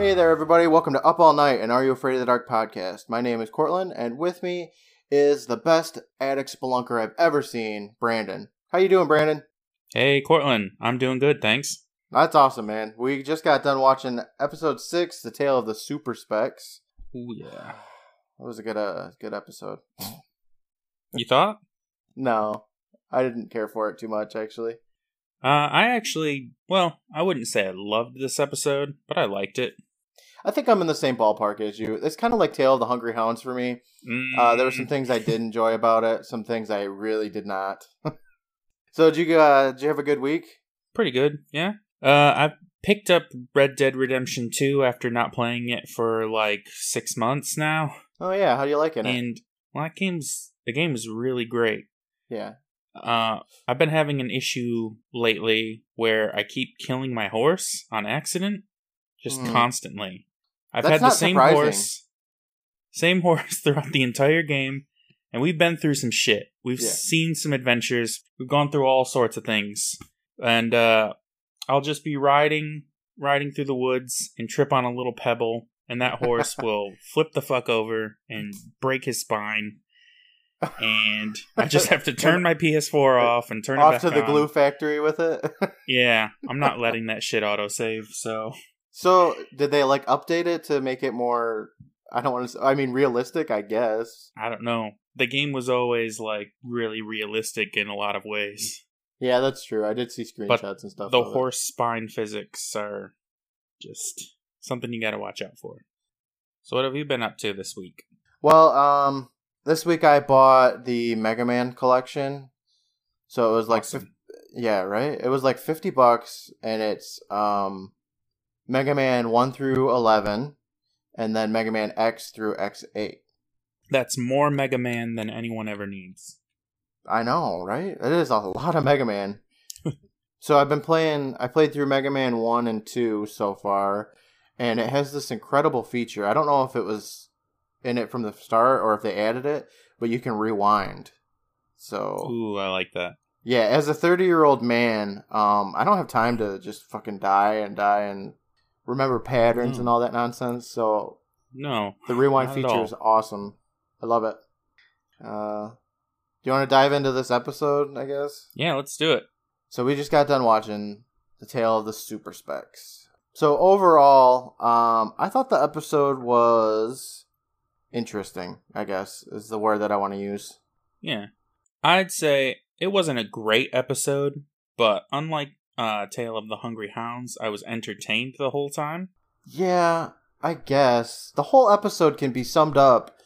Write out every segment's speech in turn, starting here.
Hey there, everybody. Welcome to Up All Night and Are You Afraid of the Dark podcast. My name is Courtland, and with me is the best attic spelunker I've ever seen, Brandon. How you doing, Brandon? Hey, Courtland. I'm doing good, thanks. That's awesome, man. We just got done watching episode six, The Tale of the Super Specs. Ooh, yeah. That was a good, uh, good episode. You thought? No, I didn't care for it too much, actually. Uh, I actually, well, I wouldn't say I loved this episode, but I liked it. I think I'm in the same ballpark as you. It's kind of like Tale of the Hungry Hounds for me. Mm, Uh, there were some things I did enjoy about it, some things I really did not. so, did you uh, did you have a good week? pretty good, yeah. Uh, I picked up Red Dead Redemption 2 after not playing it for like six months now, Oh yeah, how do you like it? and well, that game's the game is really great. yeah, Uh, I've been having an issue lately where I keep killing my horse on accident, just Hmm. constantly. I've That's had the same surprising. horse, same horse throughout the entire game, and we've been through some shit. We've Yeah. seen some adventures. We've gone through all sorts of things, and uh, I'll just be riding, riding through the woods and trip on a little pebble, and that horse will flip the fuck over and break his spine. and I just have to turn my PS4 off and turn it off to the on. glue factory with it. Yeah, I'm not letting that shit autosave. So so, did they like update it to make it more? I don't want to. I mean, realistic, I guess. I don't know. The game was always like really realistic in a lot of ways. Yeah, that's true. I did see screenshots and stuff. The of it. horse spine physics are just something you got to watch out for. So what have you been up to this week? Well, um, this week I bought the Mega Man collection. So it was like Awesome. Yeah, right. It was like fifty bucks, and it's um, Mega Man one through eleven, and then Mega Man X through X eight. That's more Mega Man than anyone ever needs. I know, right? It is a lot of Mega Man. so I've been playing. I played through Mega Man one and two so far, and it has this incredible feature. I don't know if it was in it from the start or if they added it, but you can rewind. So Ooh, I like that. Yeah, as a 30 year old man, um, I don't have time to just fucking die and die and remember patterns Mm. and all that nonsense. So No, the rewind feature is awesome. I love it. Uh, do you want to dive into this episode? I guess. yeah, let's do it. So we just got done watching the tale of the super specs. So overall, um, I thought the episode was interesting. I guess is the word that I want to use. Yeah, I'd say it wasn't a great episode, but unlike uh, Tale of the Hungry Hounds, I was entertained the whole time. Yeah, I guess the whole episode can be summed up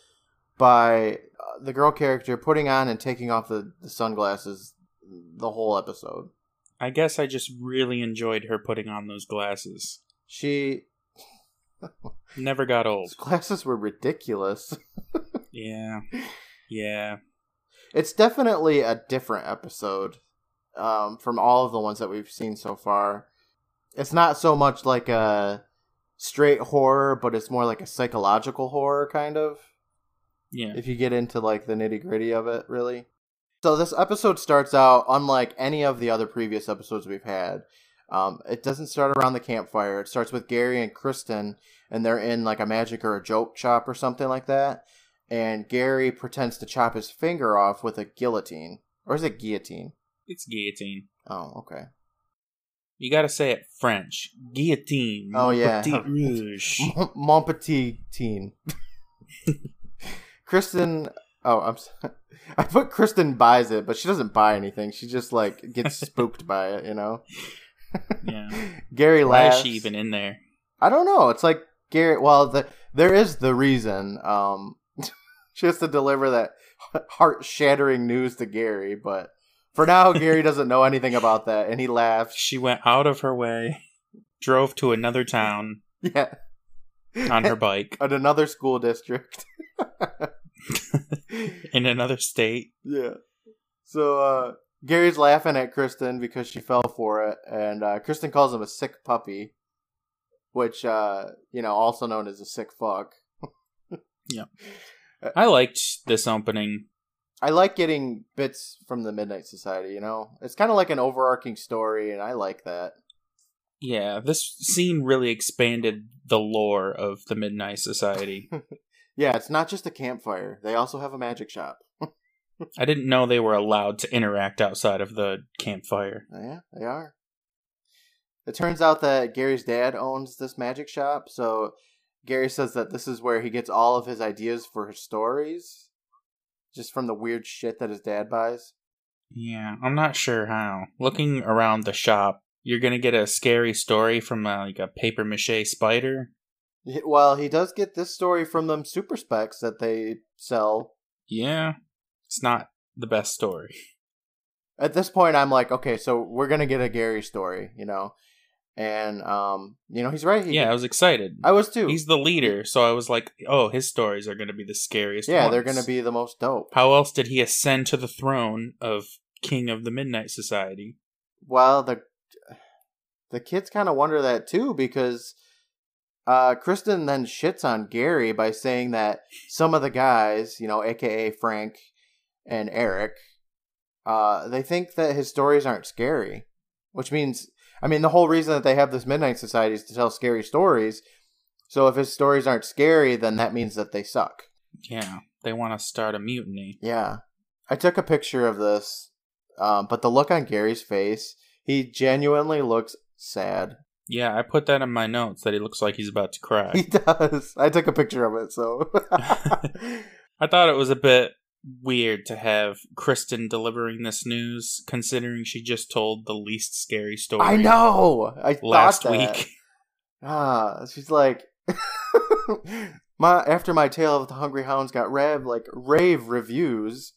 by uh, the girl character putting on and taking off the, the sunglasses. The whole episode, I guess I just really enjoyed her putting on those glasses. she Never got old. those glasses were ridiculous. Yeah. Yeah. It's definitely a different episode um, from all of the ones that we've seen so far. It's not so much like a straight horror, but it's more like a psychological horror kind of. Yeah. if you get into like the nitty gritty of it, really. So this episode starts out unlike any of the other previous episodes we've had. Um, it doesn't start around the campfire. It starts with Gary and Kristen, and they're in like a magic or a joke shop or something like that. And Gary pretends to chop his finger off with a guillotine, or is it guillotine? It's guillotine. Oh, okay. You gotta say it French. Guillotine. Oh, yeah. Petit rouge. Mon petit teen. Kristen. Oh, I'm. I put Kristen buys it, but she doesn't buy anything. She just like gets spooked by it, you know. Yeah. Gary Why laughs. is she even in there? I don't know. It's like Gary. Well, the there is the reason. Um, she has to deliver that heart shattering news to Gary, but for now, Gary doesn't know anything about that, and he laughs. She went out of her way, drove to another town Yeah, on her bike at another school district. in another state. Yeah. So uh Gary's laughing at Kristen because she fell for it, and uh Kristen calls him a sick puppy, which uh you know, also known as a sick fuck. Yeah. I liked this opening. I like getting bits from the Midnight Society, you know? It's kind of like an overarching story, and I like that. Yeah, this scene really expanded the lore of the Midnight Society. Yeah, it's not just a campfire. They also have a magic shop. I didn't know they were allowed to interact outside of the campfire. Yeah, they are. It turns out that Gary's dad owns this magic shop, so Gary says that this is where he gets all of his ideas for his stories, just from the weird shit that his dad buys. Yeah, I'm not sure how. Looking around the shop, you're gonna get a scary story from uh, like a paper mache spider. Well, he does get this story from them super specs that they sell. Yeah, it's not the best story. At this point, I'm like, okay, so we're gonna get a Gary story, you know, and um, you know, he's right. He, Yeah, I was excited. I was too. He's the leader, so I was like, oh, his stories are gonna be the scariest. yeah, they're gonna be the most dope. How else did he ascend to the throne of King of the Midnight Society? Well, the the kids kind of wonder that too because uh, Kristen then shits on Gary by saying that some of the guys, you know, aka Frank and Eric, uh, they think that his stories aren't scary, which means, I mean, the whole reason that they have this Midnight Society is to tell scary stories. So if his stories aren't scary, then that means that they suck. Yeah, they want to start a mutiny. Yeah. I took a picture of this, um, but the look on Gary's face, he genuinely looks sad. Yeah, I put that in my notes that he looks like he's about to cry. He does. I took a picture of it, so. I thought it was a bit weird to have Kristen delivering this news, considering she just told the least scary story. I know. I Last that. week. Ah, she's like, my after my tale of the hungry hounds got rev like rave reviews.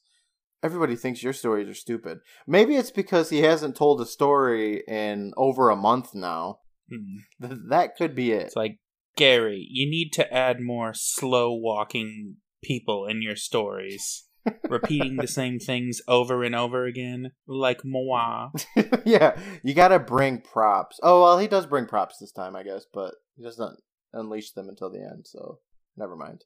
Everybody thinks your stories are stupid. Maybe it's because he hasn't told a story in over a month now. Hmm. Th- that could be it. It's like Gary, you need to add more slow walking people in your stories. Repeating the same things over and over again, like moi. yeah, you gotta bring props. Oh well, he does bring props this time, I guess, but he doesn't unleash them until the end, so never mind.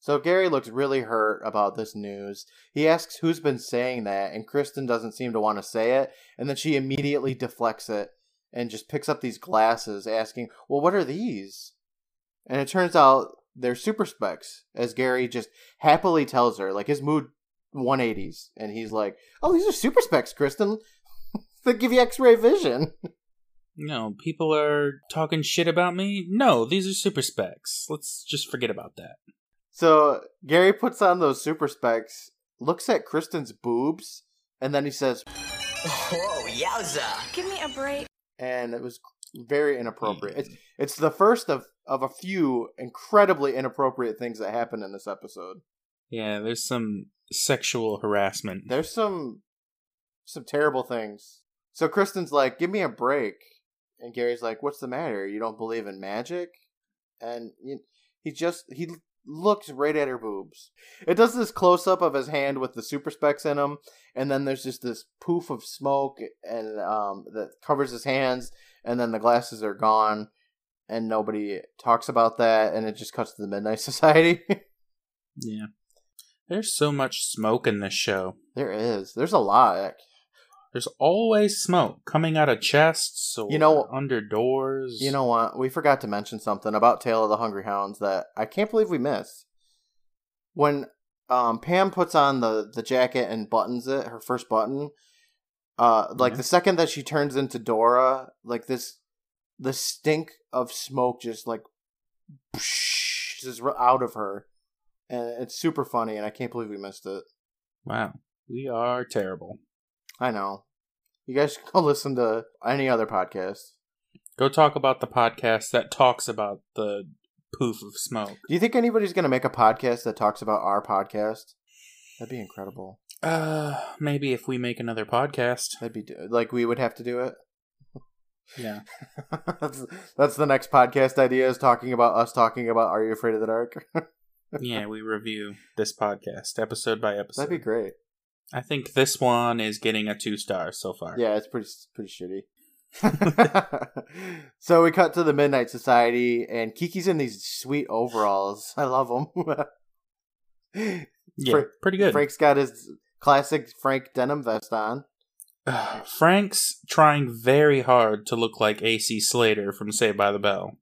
So Gary looks really hurt about this news. He asks who's been saying that, and Kristen doesn't seem to want to say it, and then she immediately deflects it and just picks up these glasses, asking, Well, what are these? And it turns out they're super specs, as Gary just happily tells her, like his mood 180s, and he's like, Oh, these are super specs, Kristen. they give you x ray vision. No, people are talking shit about me. No, these are super specs. Let's just forget about that. So Gary puts on those super specs, looks at Kristen's boobs, and then he says, Whoa, yowza! Give me a break. and it was very inappropriate. It's mm. it's the first of of a few incredibly inappropriate things that happen in this episode. Yeah, there's some sexual harassment. There's some some terrible things. So Kristen's like, "Give me a break," and Gary's like, "What's the matter? You don't believe in magic?" And he just he looks right at her boobs. It does this close up of his hand with the super specs in him, and then there's just this poof of smoke and um that covers his hands, and then the glasses are gone, and nobody talks about that, and it just cuts to the Midnight Society. Yeah. There's so much smoke in this show. there is. There's a lot. There's always smoke coming out of chests or You know- under doors. You know what? We forgot to mention something about Tale of the Hungry Hounds that I can't believe we missed. When um, Pam puts on the, the jacket and buttons it, her first button, uh, like Yeah. the second that she turns into Dora, like this, the stink of smoke just like just out of her, and it's super funny, and I can't believe we missed it. Wow. We are terrible. I know. You guys should go listen to any other podcast. Go talk about the podcast that talks about the poof of smoke. Do you think anybody's going to make a podcast that talks about our podcast? That'd be incredible. Uh, maybe if we make another podcast. That'd be like we would have to do it. Yeah. that's that's the next podcast idea is talking about us talking about Are You Afraid of the Dark? yeah, we review this podcast episode by episode. That'd be great. I think this one is getting a two star so far. Yeah, it's pretty pretty shitty. so we cut to the Midnight Society, and Kiki's in these sweet overalls. I love them. Yeah, Fra- pretty good. Frank's got his classic Frank denim vest on. Frank's trying very hard to look like AC Slater from Saved by the Bell.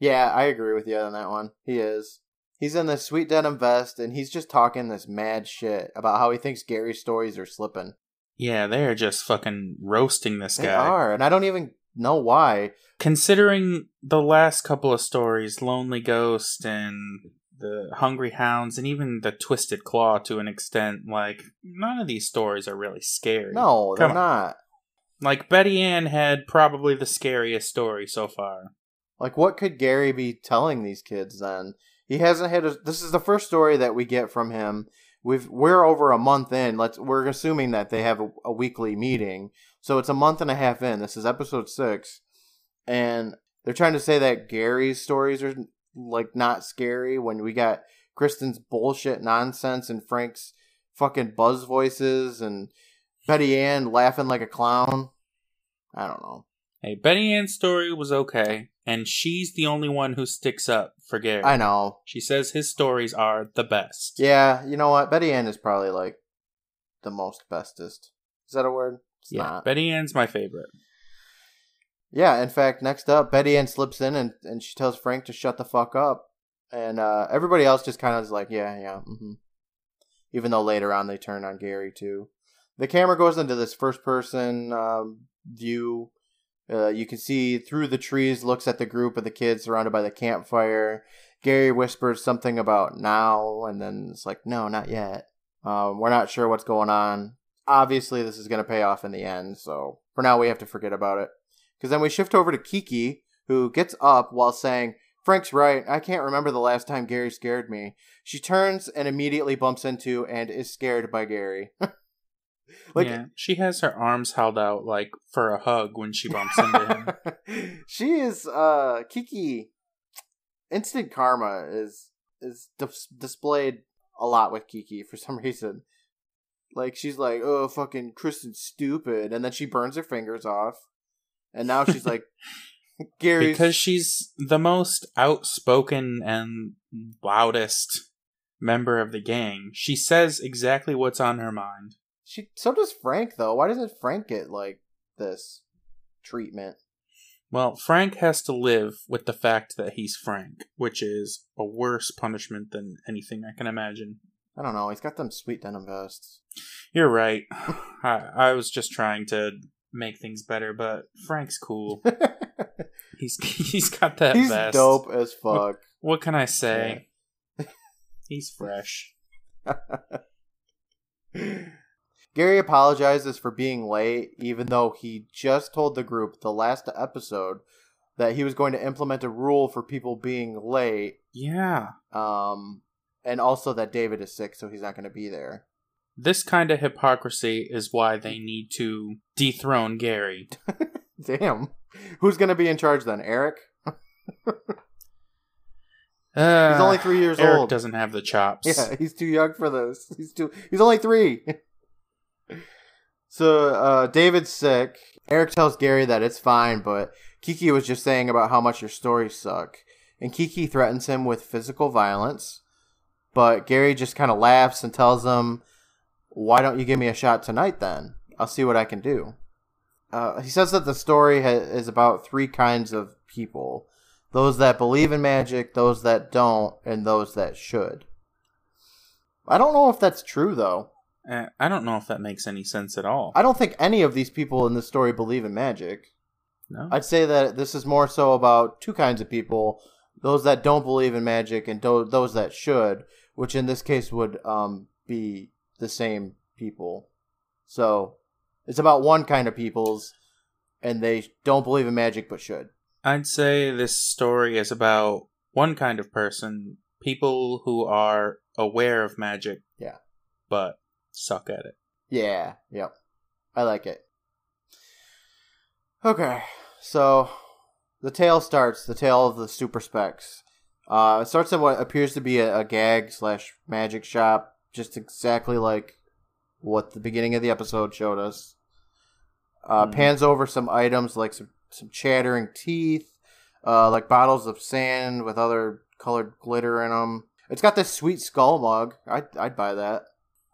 Yeah, I agree with you on that one. He is. He's in this sweet denim vest, and he's just talking this mad shit about how he thinks Gary's stories are slipping. Yeah, they are just fucking roasting this They guy. are, and I don't even know why. Considering the last couple of stories, Lonely Ghost and the Hungry Hounds, and even the Twisted Claw to an extent, like, none of these stories are really scary. No, they're Come on. not. Like, Betty Ann had probably the scariest story so far. Like, what could Gary be telling these kids then? He hasn't had a. This is the first story that we get from him. We've we're over a month in. Let's we're assuming that they have a, a weekly meeting, so it's a month and a half in. This is episode six, and they're trying to say that Gary's stories are like not scary when we got Kristen's bullshit nonsense and Frank's fucking buzz voices and Betty Ann laughing like a clown. I don't know. Hey, Betty Ann's story was okay, and she's the only one who sticks up for Gary. I know. She says his stories are the best. Yeah, you know what? Betty Ann is probably like the most bestest. Is that a word? It's yeah. not. Betty Ann's my favorite. Yeah, in fact, next up, Betty Ann slips in and, and she tells Frank to shut the fuck up. And uh, everybody else just kind of is like, yeah, yeah. hmm Even though later on they turn on Gary too. The camera goes into this first person um, view. Uh, you can see through the trees, looks at the group of the kids surrounded by the campfire. Gary whispers something about now, and then it's like, no, not yet. Um, we're not sure what's going on. Obviously, this is going to pay off in the end, so for now, we have to forget about it. Because then we shift over to Kiki, who gets up while saying, Frank's right. I can't remember the last time Gary scared me. She turns and immediately bumps into and is scared by Gary. like, yeah, she has her arms held out like for a hug when she bumps into him. she is uh Kiki. Instant karma is is dis- displayed a lot with Kiki for some reason. Like she's like, "Oh, fucking Kristen's stupid," and then she burns her fingers off, and now she's like, "Gary's." Because she's the most outspoken and loudest member of the gang. She says exactly what's on her mind. she so does Frank though. Why doesn't Frank get like this treatment? Well, Frank has to live with the fact that he's Frank, which is a worse punishment than anything I can imagine. I don't know. He's got them sweet denim vests. You're right. I, I was just trying to make things better, but Frank's cool. He's he's got that He's vest. dope as fuck. What can I say? He's fresh. Gary apologizes for being late, even though he just told the group the last episode that he was going to implement a rule for people being late, Yeah. um, and also that David is sick, so he's not going to be there. This kind of hypocrisy is why they need to dethrone Gary. Damn. Who's going to be in charge then? Eric? Uh, He's only three years Eric old. doesn't have the chops. Yeah, he's too young for this. He's too. He's only three. so uh, David's sick. Eric tells Gary that it's fine, but Kiki was just saying about how much your stories suck, and Kiki threatens him with physical violence. But Gary just kind of laughs and tells him, "Why don't you give me a shot tonight? Then I'll see what I can do." Uh, he says that the story ha- is about three kinds of people those that believe in magic, those that don't, and those that should. I don't know if that's true, though. Uh, I don't know if that makes any sense at all. I don't think any of these people in this story believe in magic. no. I'd say that this is more so about two kinds of people those that don't believe in magic and do- those that should, which in this case would um, be the same people. So it's about one kind of peoples, and they don't believe in magic but should. I'd say this story is about one kind of person, people who are aware of magic. Yeah. But suck at it. Yeah, yep. I like it. Okay, so the tale starts, the tale of the super specs. Uh, it starts in what appears to be a, a gag slash magic shop, just exactly like what the beginning of the episode showed us. Uh, Mhm. Pans over some items like some, some chattering teeth, uh, like bottles of sand with other colored glitter in them. It's got this sweet skull mug. I'd, I'd buy that.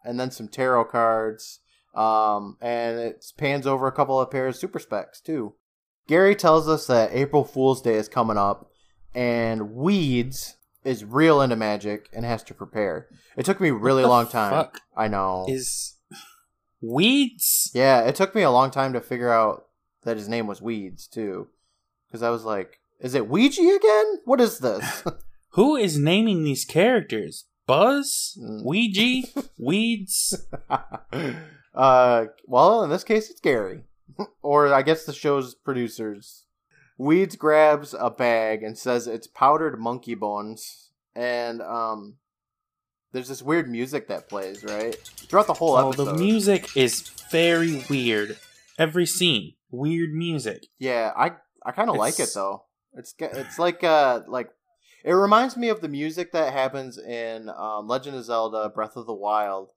And then some tarot cards. Um, and it pans over a couple of pairs of super specs too. Gary tells us that April Fool's Day is coming up, and Weez is real into magic and has to prepare. It took me a really long time. fuck I know. Is Weez? Yeah, it took me a long time to figure out that his name was Weez too, because I was like, "Is it Ouija again? What is this?" Who is naming these characters? Buzz? Mm. Ouija? Weez? uh, well, in this case, it's Gary, or I guess the show's producers. Weez grabs a bag and says it's powdered monkey bones, and um, there's this weird music that plays right throughout the whole Oh, episode. the music is very weird. Every scene, weird music. Yeah, I I kind of like it though. It's it's like uh like it reminds me of the music that happens in um, Legend of Zelda: Breath of the Wild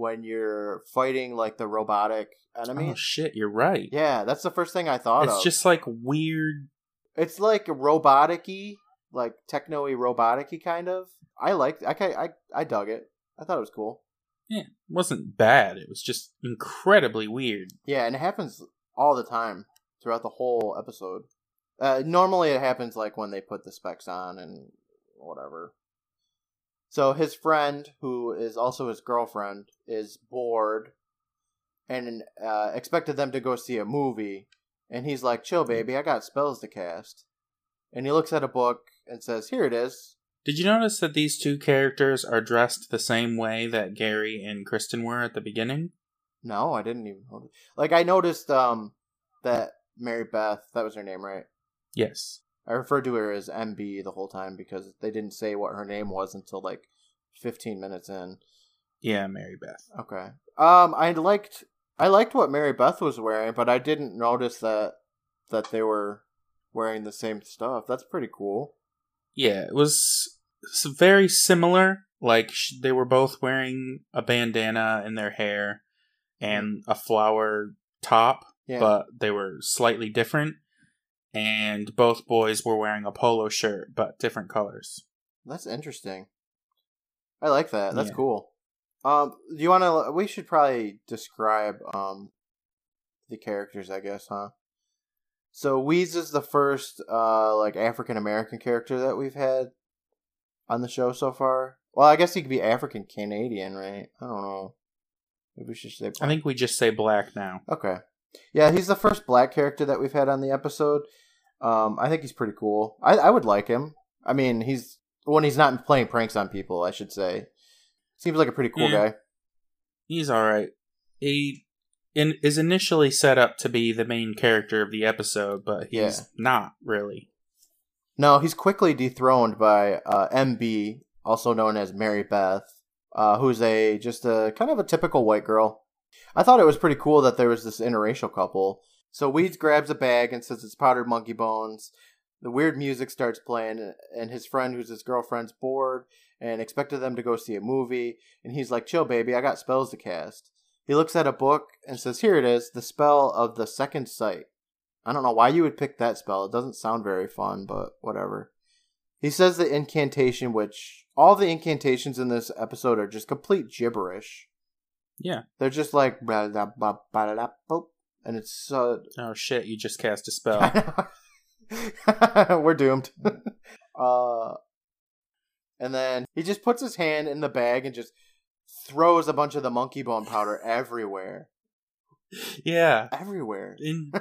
when you're fighting like the robotic enemy. oh shit, you're right. yeah, that's the first thing I thought it's of. just like weird. it's like robotic-y, like techno-y robotic-y kind of. I liked I I I dug it. I thought it was cool. Yeah, it wasn't bad. It was just incredibly weird. Yeah, and it happens all the time throughout the whole episode. Uh, normally, it happens like when they put the specs on and whatever. So his friend, who is also his girlfriend, is bored and uh, expected them to go see a movie. And he's like, "Chill, baby, I got spells to cast." And he looks at a book and says, "Here it is." Did you notice that these two characters are dressed the same way that Gary and Kristen were at the beginning? No, I didn't even notice. Like I noticed um that Mary Beth, that was her name, right? Yes. I referred to her as MB the whole time because they didn't say what her name was until like 15 minutes in. Yeah, Mary Beth. Okay. Um, I liked I liked what Mary Beth was wearing, but I didn't notice that that they were wearing the same stuff. That's pretty cool. Yeah, it was very similar. Like sh- they were both wearing a bandana in their hair and a flower top, Yeah. but they were slightly different. And both boys were wearing a polo shirt, but different colors. That's interesting. I like that. That's Yeah. cool. Um, do you want to? We should probably describe um the characters, I guess, huh? So Weez is the first uh like African American character that we've had on the show so far. Well, I guess he could be African Canadian, right? I don't know. Maybe we should say. I think we just say black now. Okay. Yeah, he's the first black character that we've had on the episode. Um, I think he's pretty cool. I, I would like him. I mean, he's when he's not playing pranks on people, I should say. Seems like a pretty cool Yeah. guy. He's all right. He in, is initially set up to be the main character of the episode, but he's Yeah. not really. No, he's quickly dethroned by uh, MB, also known as Mary Beth, uh, who's a just a kind of a typical white girl. I thought it was pretty cool that there was this interracial couple. So Weez grabs a bag and says it's powdered monkey bones. The weird music starts playing, and his friend, who's his girlfriend's, bored and expected them to go see a movie. And he's like, "Chill, baby, I got spells to cast." He looks at a book and says, "Here it is, the spell of the second sight." I don't know why you would pick that spell. It doesn't sound very fun, but whatever. He says the incantation, which all the incantations in this episode are just complete gibberish. Yeah. They're just like and it's uh, Oh shit! You just cast a spell. we're doomed. uh, and then he just puts his hand in the bag and just throws a bunch of the monkey bone powder everywhere, yeah. everywhere. In,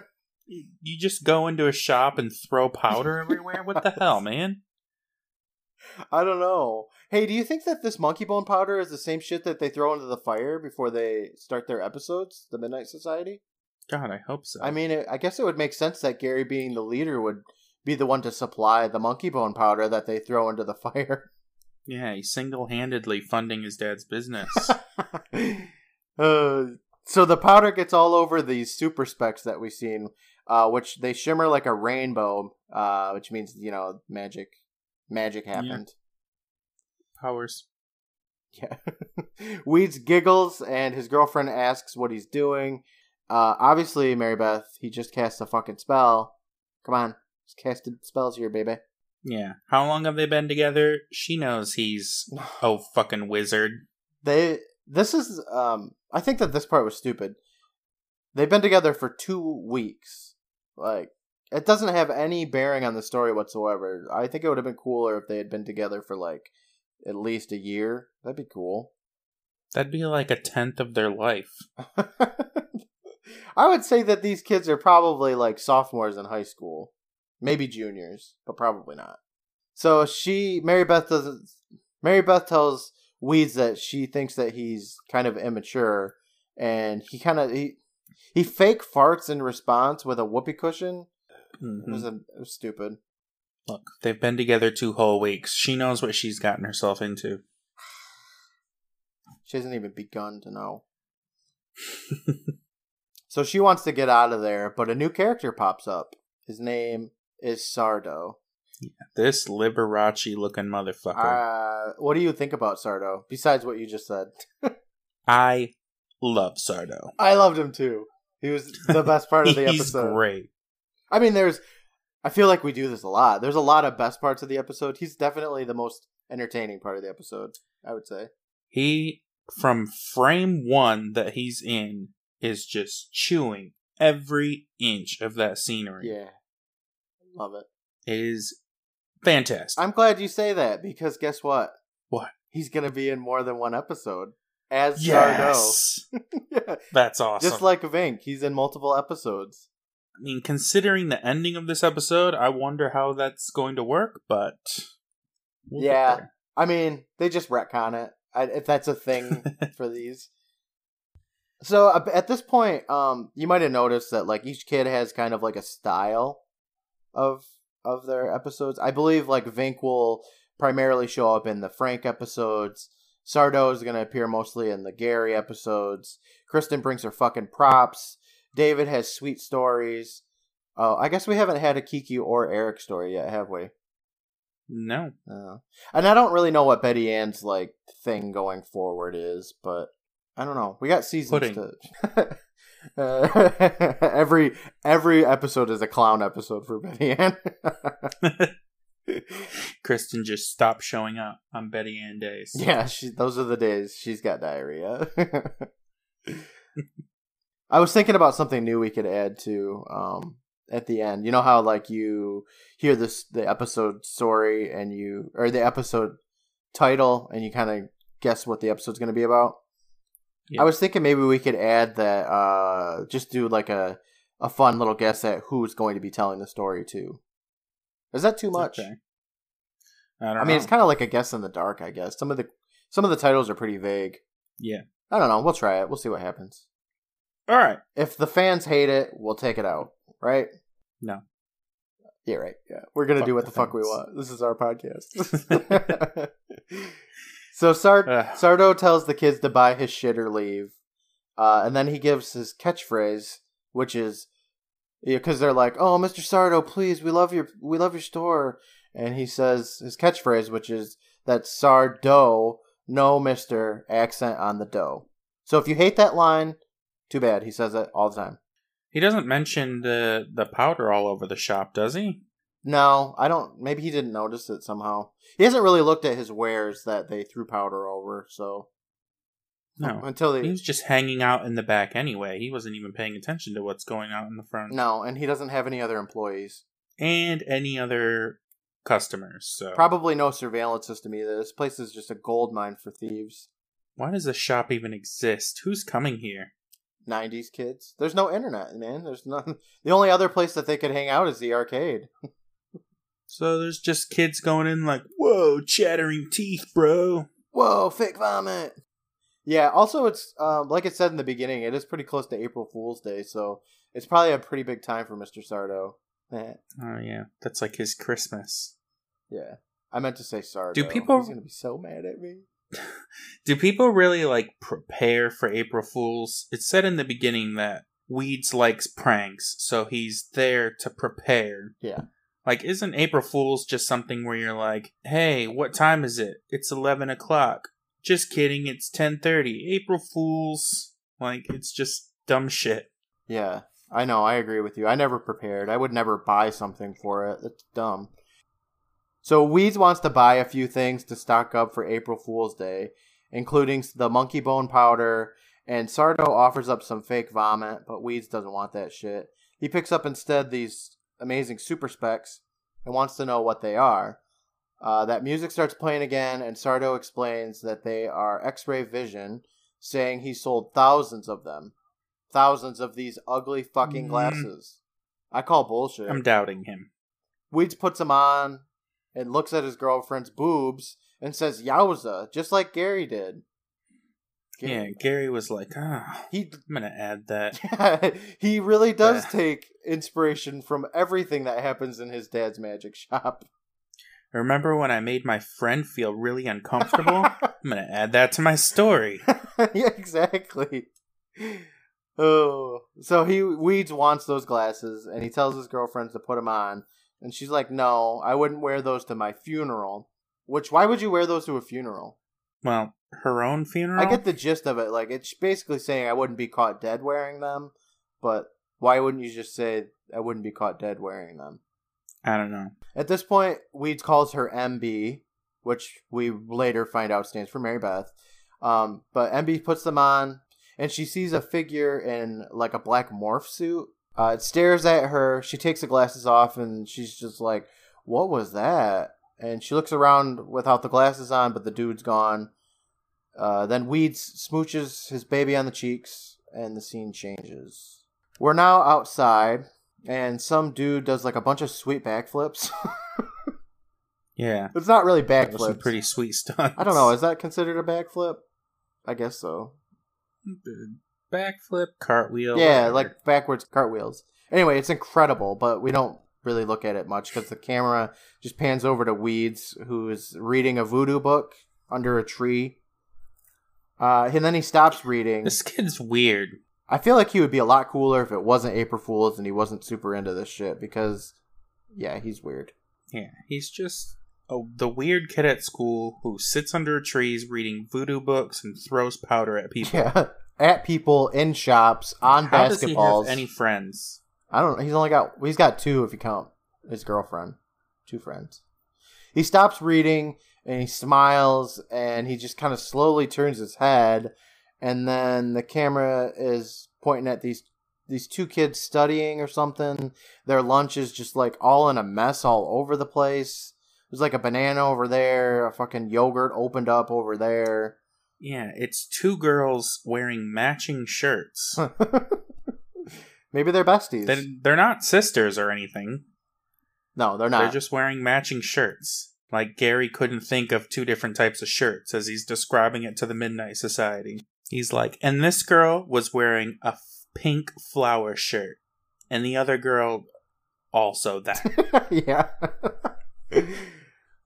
you just go into a shop and throw powder everywhere. What the hell, man? I don't know. Hey, do you think that this monkey bone powder is the same shit that they throw into the fire before they start their episodes, the Midnight Society? God, I hope so. I mean, it, I guess it would make sense that Gary, being the leader, would be the one to supply the monkey bone powder that they throw into the fire. yeah, he's single-handedly funding his dad's business. uh, so the powder gets all over these super specs that we've seen, uh, which they shimmer like a rainbow, uh, which means you know magic, magic happened. Powers. Yeah. Weez giggles and his girlfriend asks what he's doing. Uh, obviously, Mary Beth, he just cast a fucking spell. Come on, just casted spells here, baby. Yeah. How long have they been together? She knows he's oh fucking wizard. They this is um I think that this part was stupid. They've been together for two weeks. Like, it doesn't have any bearing on the story whatsoever. I think it would have been cooler if they had been together for like at least a year. That'd be cool. That'd be like a tenth of their life. I would say that these kids are probably like sophomores in high school, maybe juniors, but probably not. So she, Mary Beth doesn't. Mary Beth tells Weez that she thinks that he's kind of immature, and he kind of he he fake farts in response with a whoopee cushion. It was, Mhm. a, it was stupid. Look, they've been together two whole weeks. She knows what she's gotten herself into. She hasn't even begun to know. So she wants to get out of there, but a new character pops up. His name is Sardo. This Liberace looking motherfucker. Uh, what do you think about Sardo? Besides what you just said, I love Sardo. I loved him too. He was the best part of the episode. He's episode. great. I mean, there's. I feel like we do this a lot. There's a lot of best parts of the episode. He's definitely the most entertaining part of the episode. I would say. He, from frame one that he's in, is just chewing every inch of that scenery. Yeah, love it. It is fantastic. I'm glad you say that because guess what? What? He's gonna be in more than one episode as yes! Sardo. yeah. That's awesome. Just like Vink, he's in multiple episodes. I mean, considering the ending of this episode, I wonder how that's going to work, but. we'll Yeah. I mean, they just retcon it. If that's a thing for these. So at this point, um, you might have noticed that like each kid has kind of like a style of of their episodes. I believe like Vink will primarily show up in the Frank episodes. Sardo is going to appear mostly in the Gary episodes. Kristen brings her fucking props. David has sweet stories. Oh, I guess we haven't had a Kiki or Eric story yet, have we? No. Uh, and I don't really know what Betty Ann's like thing going forward is, but I don't know. We got seasons Pudding. to. Uh, every every episode is a clown episode for Betty Ann. Kristen just stopped showing up on Betty Ann days. yeah, she, those are the days she's got diarrhea. I was thinking about something new we could add to um, at the end. You know how like you hear this the episode story and you or the episode title and you kind of guess what the episode's going to be about. Yeah. I was thinking maybe we could add that uh just do like a a fun little guess at who's going to be telling the story too. Is that too much? Okay. I don't I mean, know. it's kind of like a guess in the dark, I guess. Some of the some of the titles are pretty vague. Yeah. I don't know. We'll try it. We'll see what happens. All right. If the fans hate it, we'll take it out. Right? No. Yeah, right. Yeah, we're gonna do what the the fuck we want. This is our podcast. so Sar-. Sardo tells the kids to buy his shit or leave, uh, and then he gives his catchphrase, which is because they're like, "Oh, Mr. Sardo, please, we love your we love your store," and he says his catchphrase, which is that Sardo, no Mister, accent on the dough. So if you hate that line, too bad. He says it all the time. He doesn't mention the the powder all over the shop, does he? No, I don't. Maybe he didn't notice it somehow. He hasn't really looked at his wares that they threw powder over. So No. until He was just hanging out in the back anyway. He wasn't even paying attention to what's going on in the front. no, and he doesn't have any other employees. And any other customers. So Probably no surveillance system either. This place is just a gold mine for thieves. why does the shop even exist? Who's coming here? 90s kids. There's no internet, man. There's nothing. The only other place that they could hang out is the arcade. So there's just kids going in like, whoa, chattering teeth, bro. Whoa, fake vomit. Yeah. Also, it's um, like it said in the beginning. It is pretty close to April Fool's Day, so it's probably a pretty big time for Mister Sardo. Oh yeah, that's like his Christmas. yeah, I meant to say Sardo. Do people- He's gonna be so mad at me. Do people really like prepare for April Fools? It said in the beginning that Weez likes pranks, so he's there to prepare. Yeah. Like, isn't April Fools just something where you're like, "Hey, what time is it? It's eleven o'clock." Just kidding, it's ten thirty. April Fools. Like, it's just dumb shit. Yeah, I know. I agree with you. I never prepared. I would never buy something for it. That's dumb. So Weez wants to buy a few things to stock up for April Fool's Day, including the monkey bone powder And Sardo offers up some fake vomit, but Weez doesn't want that shit. He picks up instead these amazing super specs and wants to know what they are. Uh, that music starts playing again, and Sardo explains that they are X ray vision, saying he sold thousands of them. Thousands of these ugly fucking Mm. glasses. I call bullshit. I'm doubting him. Weez puts them on and looks at his girlfriend's boobs and says, Yowza, just like Gary did. Yeah, Gary was like, ah, He I'm gonna add that. he really does Yeah. take inspiration from everything that happens in his dad's magic shop. Remember when I made my friend feel really uncomfortable? I'm gonna add that to my story. yeah, exactly. Oh, so he Weez wants those glasses, and he tells his girlfriends to put them on, and she's like, "No, I wouldn't wear those to my funeral." Which, why would you wear those to a funeral? Well, her own funeral. I get the gist of it. Like, it's basically saying I wouldn't be caught dead wearing them, but why wouldn't you just say I wouldn't be caught dead wearing them? I don't know. At this point, Weez calls her MB, which we later find out stands for Mary Beth. Um, but MB puts them on, and she sees a figure in like a black morph suit. Uh, it stares at her. She takes the glasses off, and she's just like, "What was that?" And she looks around without the glasses on, but the dude's gone. Uh, then Weez smooches his baby on the cheeks, and the scene changes. We're now outside, and some dude does like a bunch of sweet backflips. Yeah, it's not really was some backflips. pretty sweet stuff. I don't know. Is that considered a backflip? I guess so. Backflip, cartwheel. yeah, whatever. like backwards cartwheels. Anyway, it's incredible, but we don't really look at it much because the camera just pans over to Weez, who is reading a voodoo book under a tree. Uh, and then he stops reading. this kid's weird. I feel like he would be a lot cooler if it wasn't April Fool's and he wasn't super into this shit because, yeah, he's weird. Yeah, he's just oh, the weird kid at school who sits under trees reading voodoo books and throws powder at people. Yeah, at people in shops on How does he basketballs. have any friends? I don't. Know. He's only got. He's got two if you count his girlfriend. Two friends. He stops reading and he smiles and he just kind of slowly turns his head, and then the camera is pointing at these these two kids studying or something. Their lunch is just like all in a mess all over the place. There's like a banana over there, a fucking yogurt opened up over there. Yeah, it's two girls wearing matching shirts. Maybe they're besties. They're, they're not sisters or anything. no, they're not. They're just wearing matching shirts. Like Gary couldn't think of two different types of shirts as he's describing it to the Midnight Society. He's like, and this girl was wearing a f- pink flower shirt, and the other girl also that. yeah.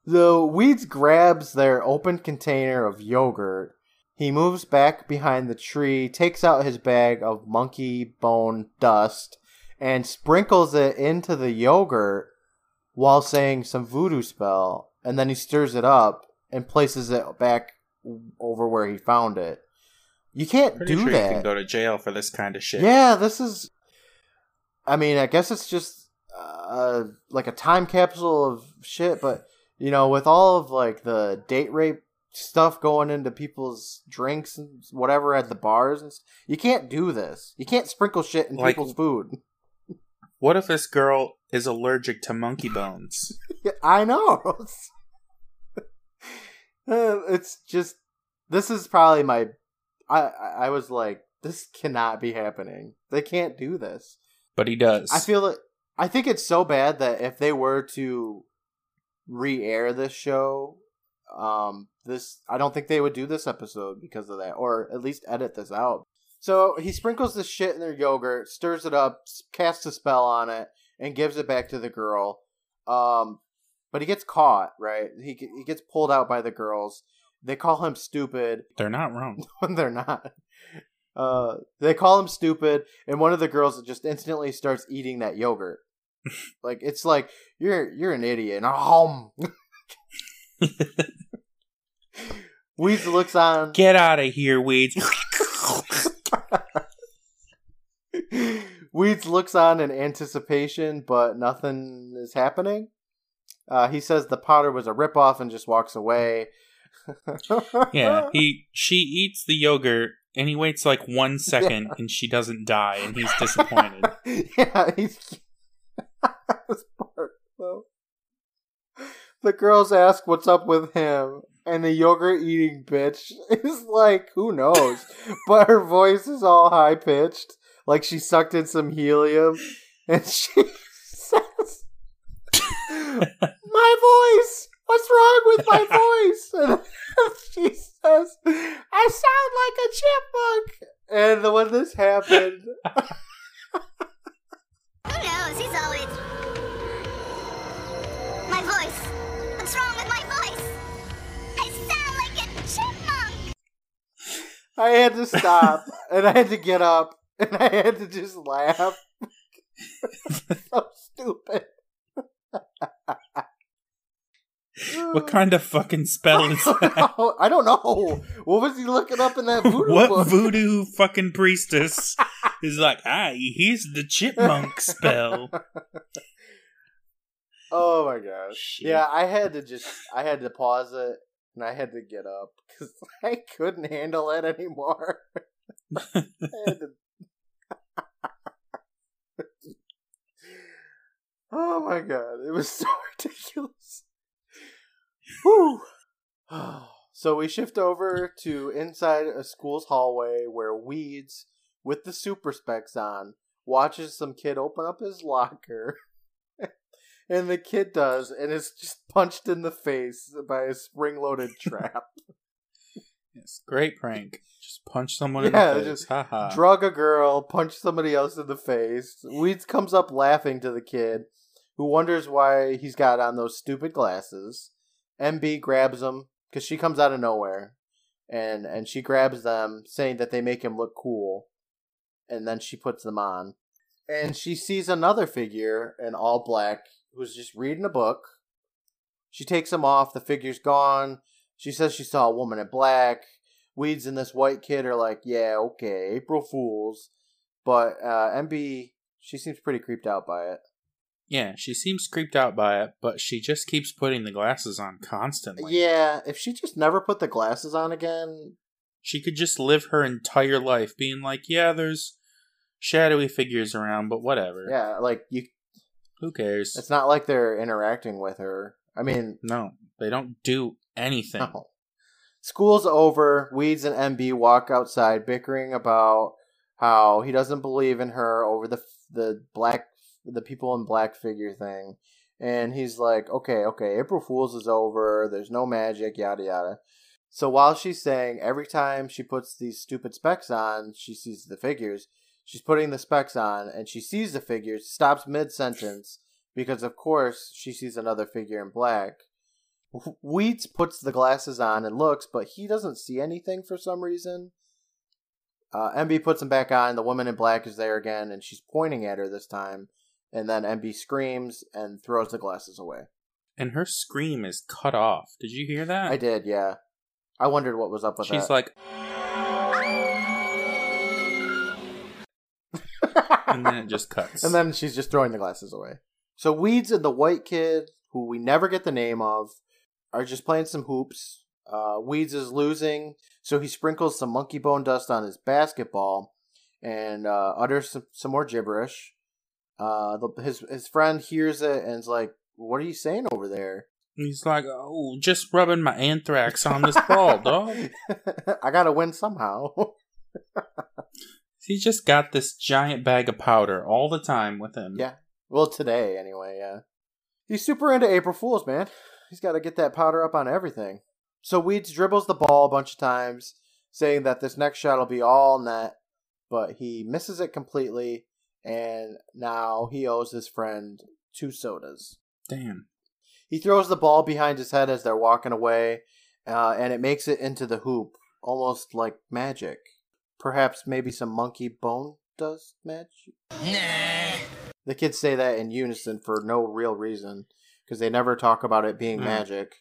so Weez grabs their open container of yogurt. He moves back behind the tree, takes out his bag of monkey bone dust, and sprinkles it into the yogurt while saying some voodoo spell. And then he stirs it up and places it back over where he found it. You can't Pretty do sure that. you can go to jail for this kind of shit. Yeah, this is. I mean, I guess it's just uh, like a time capsule of shit, but you know, with all of like the date rape stuff going into people's drinks and whatever at the bars, and you can't do this. You can't sprinkle shit in Like- people's food. What if this girl is allergic to monkey bones? Yeah, I know. Uh, it's just this is probably my. I I was like, this cannot be happening. They can't do this. But he does. I feel it. I think it's so bad that if they were to re-air this show, um, this I don't think they would do this episode because of that, or at least edit this out. So he sprinkles this shit in their yogurt, stirs it up, casts a spell on it, and gives it back to the girl. Um, but he gets caught. Right? He he gets pulled out by the girls. They call him stupid They're not wrong. they're not. Uh, they call him stupid, and one of the girls just instantly starts eating that yogurt. like it's like you're you're an idiot. And um. Weez looks on. Get out of here, Weez. Weez looks on in anticipation, but nothing is happening. Uh, he says the powder was a ripoff and just walks away. yeah, he she eats the yogurt and he waits like one second, and she doesn't die, and he's disappointed. yeah, he's this part, though. The girls ask what's up with him, and the yogurt eating bitch is like, who knows? but her voice is all high pitched, like she sucked in some helium, and she says, "My voice." What's wrong with my voice? And she says, I sound like a chipmunk. And when this happened, Who knows? He's always. My voice. What's wrong I had to stop and I had to get up and I had to just laugh. so stupid. what kind of fucking spell is that? know. I don't know. What was he looking up in that voodoo what book? voodoo fucking priestess is like, ah, here's the chipmunk spell. Oh my gosh. Shit. Yeah, I had to just I had to pause it and I had to get up because I couldn't handle it anymore. To... oh my god, it was so ridiculous. Whew. so we shift over to inside a school's hallway where Weez, with the super specs on, watches some kid open up his locker. And the kid does, and is just punched in the face by a spring loaded trap. Yes, great prank. Just punch someone in Yeah, the face. just Haha. drug a girl, punch somebody else in the face. Weez comes up laughing to the kid, who wonders why he's got on those stupid glasses. MB grabs him because she comes out of nowhere, and and she grabs them, saying that they make him look cool, and then she puts them on, and she sees another figure in all black who's just reading a book. She takes him off. The figure's gone. She says she saw a woman in black. Weez and this white kid are like, yeah, okay, April Fools. But uh, MB, she seems pretty creeped out by it. Yeah, she seems creeped out by it, but she just keeps putting the glasses on constantly. Yeah, if she just never put the glasses on again, She could just live her entire life being like, yeah, there's shadowy figures around, but whatever. yeah, like you, Who cares? it's not like they're interacting with her. I mean, No, they don't do anything. no. School's over. Weez and MB walk outside, bickering about how he doesn't believe in her over the the black the people in black figure thing. And he's like, okay, okay, April Fool's is over. There's no magic, yada yada. So while she's saying every time she puts these stupid specs on, she sees the figures. She's putting the specs on and she sees the figures, stops mid sentence because, of course, she sees another figure in black. Weez puts the glasses on and looks, but he doesn't see anything for some reason. Uh, MB puts them back on. The woman in black is there again, and she's pointing at her this time. And then MB screams and throws the glasses away. And her scream is cut off. Did you hear that? I did, yeah. I wondered what was up with She's that. She's like, and then it just cuts. and then she's just throwing the glasses away. So Weez and the white kid, who we never get the name of, are just playing some hoops. Uh, Weez is losing, so he sprinkles some monkey bone dust on his basketball and uh, utters some, some more gibberish. Uh, the, his his friend hears it and is like, "What are you saying over there?" He's like, oh, just rubbing my anthrax on this ball, dog. I gotta win somehow. He just got this giant bag of powder all the time with him. Yeah. well, today anyway. Yeah, he's super into April Fools, man. He's got to get that powder up on everything. So Weez dribbles the ball a bunch of times, saying that this next shot will be all net, but he misses it completely, and now he owes his friend two sodas. Damn. He throws the ball behind his head as they're walking away, uh, and it makes it into the hoop, almost like magic. Perhaps maybe some monkey bone does magic. Nah. The kids say that in unison for no real reason, because they never talk about it being Hmm. magic.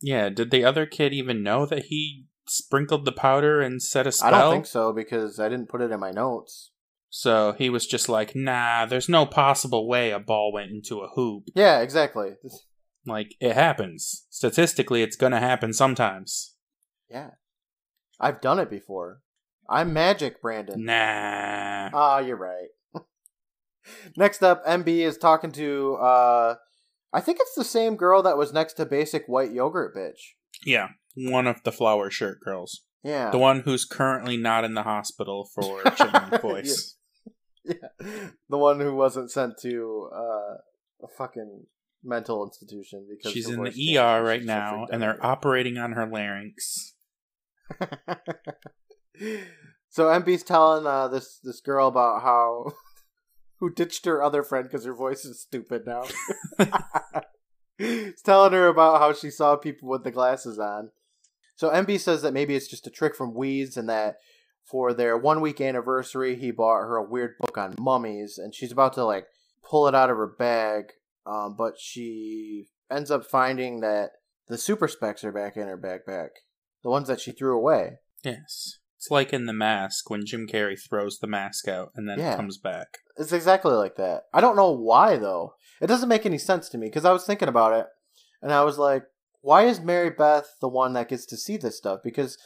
Yeah, did the other kid even know that he sprinkled the powder and set a spell? I don't think so because I didn't put it in my notes. So he was just like, nah, there's no possible way a ball went into a hoop. Yeah, exactly. Like, it happens. Statistically, it's gonna happen sometimes. Yeah, I've done it before. I'm magic, Brandon. Nah. Ah, you're right. next up, MB is talking to uh I think it's the same girl that was next to basic white yogurt bitch. Yeah, one of the flower shirt girls. Yeah. The one who's currently not in the hospital for chipmunk voice. yeah. The one who wasn't sent to uh a fucking mental institution because She's in the. ER right now, and they're operating on her larynx. so MB's telling uh, this this girl about how who ditched her other friend because her voice is stupid now. He's telling her about how she saw people with the glasses on. So MB says that maybe it's just a trick from Weez and that for their one week anniversary he bought her a weird book on mummies and she's about to like pull it out of her bag, um, but she ends up finding that the super specs are back in her backpack. The ones that she threw away. Yes. It's like in The Mask when Jim Carrey throws the mask out and then Yeah. it comes back. It's exactly like that. I don't know why though. It doesn't make any sense to me because I was thinking about it and I was like, why is Mary Beth the one that gets to see this stuff? Because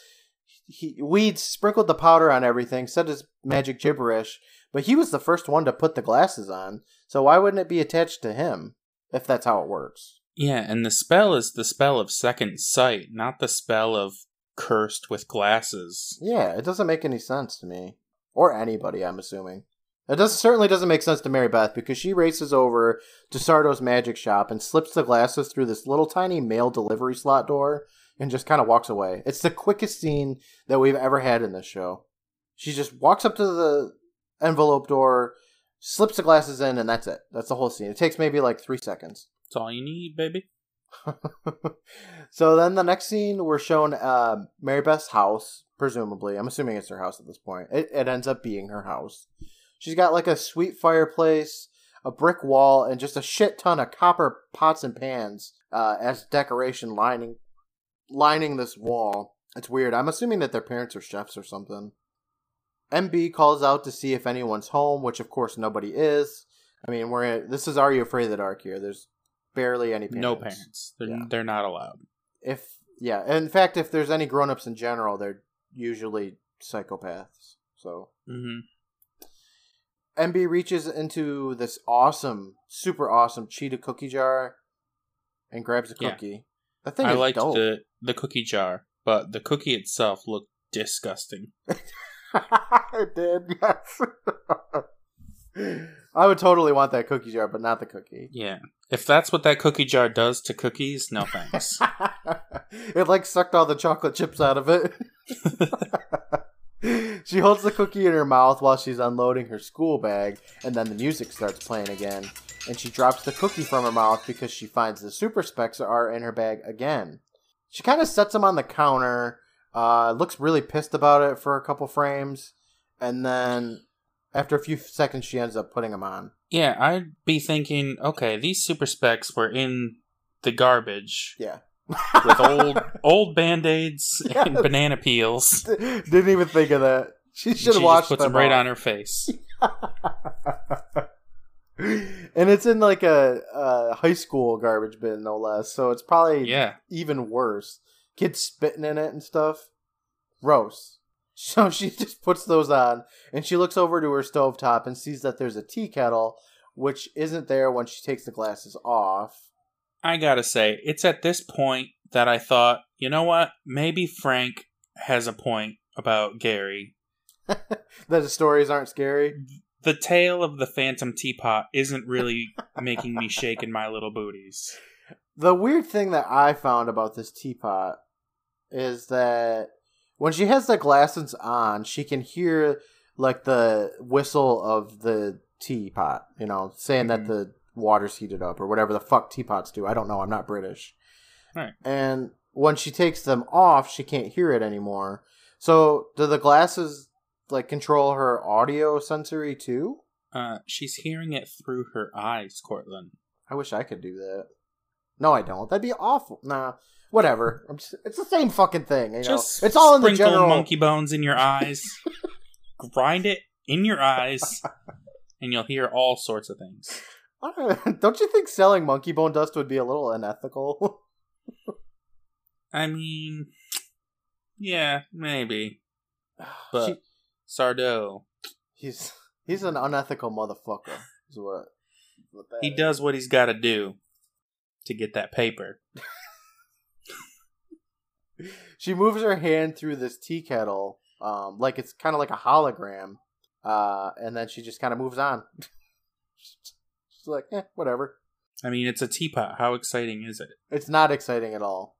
he Weez sprinkled the powder on everything, said his magic gibberish, but he was the first one to put the glasses on. So why wouldn't it be attached to him if that's how it works? Yeah, and the spell is the spell of second sight, not the spell of cursed with glasses. Yeah, it doesn't make any sense to me or anybody. I'm assuming it does certainly doesn't make sense to Mary Beth because she races over to Sardo's magic shop and slips the glasses through this little tiny mail delivery slot door and just kind of walks away. It's the quickest scene that we've ever had in this show. She just walks up to the envelope door, slips the glasses in, and that's it. That's the whole scene. It takes maybe like three seconds. That's all you need, baby. so then the next scene we're shown uh, Mary Beth's house, presumably. I'm assuming it's her house at this point. It, it ends up being her house. She's got like a sweet fireplace, a brick wall, and just a shit ton of copper pots and pans uh, as decoration lining lining this wall. It's weird. I'm assuming that their parents are chefs or something. MB calls out to see if anyone's home, which of course nobody is. I mean, we're in, this is Are You Afraid of the Dark here. There's barely any parents. No parents. They're, Yeah. they're not allowed. if yeah in fact if there's any grown-ups in general they're usually psychopaths so hmm mb reaches into this awesome super awesome cheetah cookie jar and grabs a Yeah. cookie that thing I liked dope the the cookie jar, but the cookie itself looked disgusting. it did yes i would totally want that cookie jar but not the cookie Yeah. If that's what that cookie jar does to cookies, no thanks. it like sucked all the chocolate chips out of it. she holds the cookie in her mouth while she's unloading her school bag, and then the music starts playing again. And she drops the cookie from her mouth because she finds the super specs are in her bag again. She kind of sets them on the counter, uh, looks really pissed about it for a couple frames, and then after a few seconds, she ends up putting them on. yeah, I'd be thinking, okay, these super specs were in the garbage Yeah. with old old band aids and banana peels. Didn't even think of that. She should have watched just puts them them right on her face. and it's in like a, a high school garbage bin, no less. So it's probably Yeah. even worse. Kids spitting in it and stuff. Gross. So she just puts those on, and she looks over to her stovetop and sees that there's a tea kettle, which isn't there when she takes the glasses off. I gotta say, it's at this point that I thought, you know what? Maybe Frank has a point about Gary. That the stories aren't scary. The tale of the phantom teapot isn't really making me shake in my little booties. The weird thing that I found about this teapot is that when she has the glasses on, she can hear like the whistle of the teapot, you know, saying that Mhm. the water's heated up or whatever the fuck teapots do. I don't know. I'm not British. Right. And when she takes them off, she can't hear it anymore. So, do the glasses like control her audio sensory too? Uh, she's hearing it through her eyes, Courtland. I wish I could do that. No, I don't. That'd be awful. Nah, whatever. I'm just, it's the same fucking thing. You know, Just it's all in the sprinkle general. monkey bones in your eyes, grind it in your eyes, and you'll hear all sorts of things. Don't- Don't you think selling monkey bone dust would be a little unethical? I mean, yeah, maybe. But She- Sardo, he's he's an unethical motherfucker. Is what, what that he is. does what he's got to do to get that paper. She moves her hand through this tea kettle, um, like it's kind of like a hologram, uh, and then she just kind of moves on. She's like, eh, whatever. I mean, it's a teapot. How exciting is it? It's not exciting at all.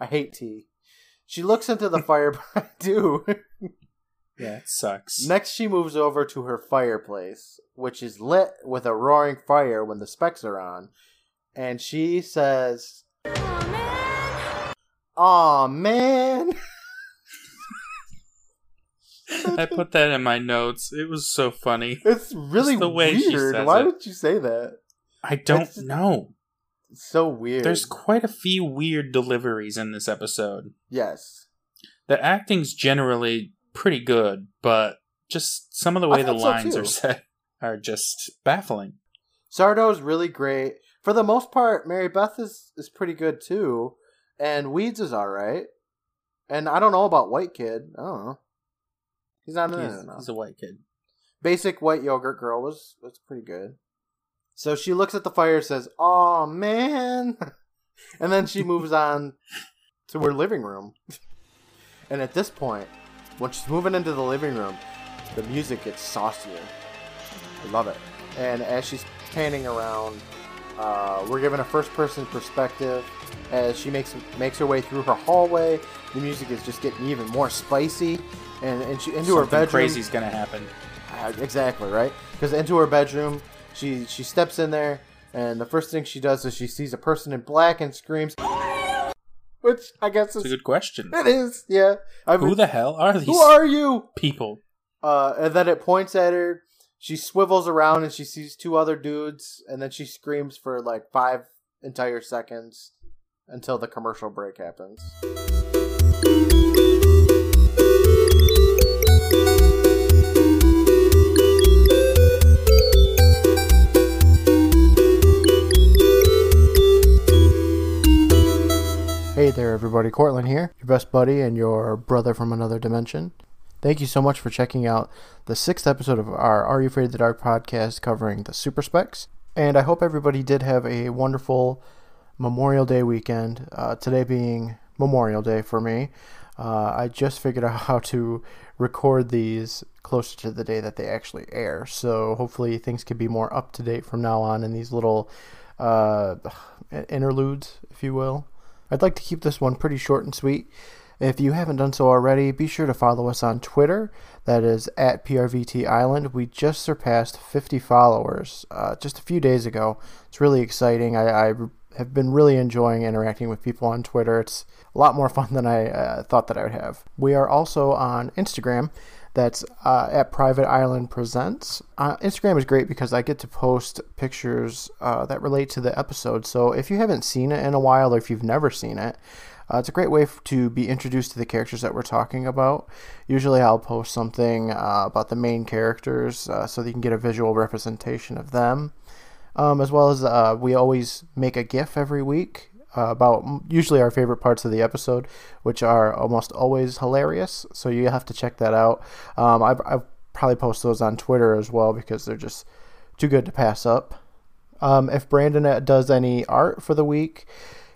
I hate tea. She looks into the fire. But I do. Yeah, it sucks. Next, she moves over to her fireplace, which is lit with a roaring fire when the specs are on, and she says, "Aw, man." I put that in my notes. It was so funny. It's really Just the way weird. Why it. would you say that? I don't It's- know. It's so weird. There's quite a few weird deliveries in this episode. yes. The acting's generally pretty good, but just some of the way the thought so, lines are said are just baffling. Sardo's really great. For the most part, Mary Beth is, is pretty good too. And Weez is alright. And I don't know about White Kid. I don't know. He's not in He's, enough. he's a white kid. Basic White Yogurt Girl was, was pretty good. So she looks at the fire and says, "Oh man. and then she moves on to her living room. and at this point, when she's moving into the living room, the music gets saucier. I love it. And as she's panning around, uh, we're given a first-person perspective as she makes makes her way through her hallway. The music is just getting even more spicy, and, and she into her Something bedroom. crazy's gonna happen. Uh, exactly right because into her bedroom she she steps in there and the first thing she does is she sees a person in black and screams which i guess It's is a good question. it is yeah I mean, Who the hell are these who are you people? uh and then it points at her she swivels around and she sees two other dudes and then she screams for like five entire seconds until the commercial break happens Hey there, everybody. Courtland here, your best buddy and your brother from another dimension. Thank you so much for checking out the sixth episode of our Are You Afraid of the Dark podcast covering the Super Specs. And I hope everybody did have a wonderful Memorial Day weekend. Uh, today being Memorial Day for me. Uh, I just figured out how to record these closer to the day that they actually air. So hopefully things can be more up to date from now on in these little uh, interludes, if you will. I'd like to keep this one pretty short and sweet. If you haven't done so already, be sure to follow us on Twitter. That is at PRVT Island. We just surpassed 50 followers uh, just a few days ago. It's really exciting. I, I have been really enjoying interacting with people on Twitter. It's a lot more fun than I uh, thought that I would have. We are also on Instagram. That's uh, at Private Island Presents. Uh, Instagram is great because I get to post pictures uh, that relate to the episode. So if you haven't seen it in a while or if you've never seen it, uh, it's a great way f- to be introduced to the characters that we're talking about. Usually I'll post something uh, about the main characters uh, so that you can get a visual representation of them. Um, as well as uh, we always make a GIF every week uh, about usually our favorite parts of the episode, which are almost always hilarious. So you have to check that out. Um, I've, I've probably post those on Twitter as well because they're just too good to pass up. Um, if Brandon uh, does any art for the week,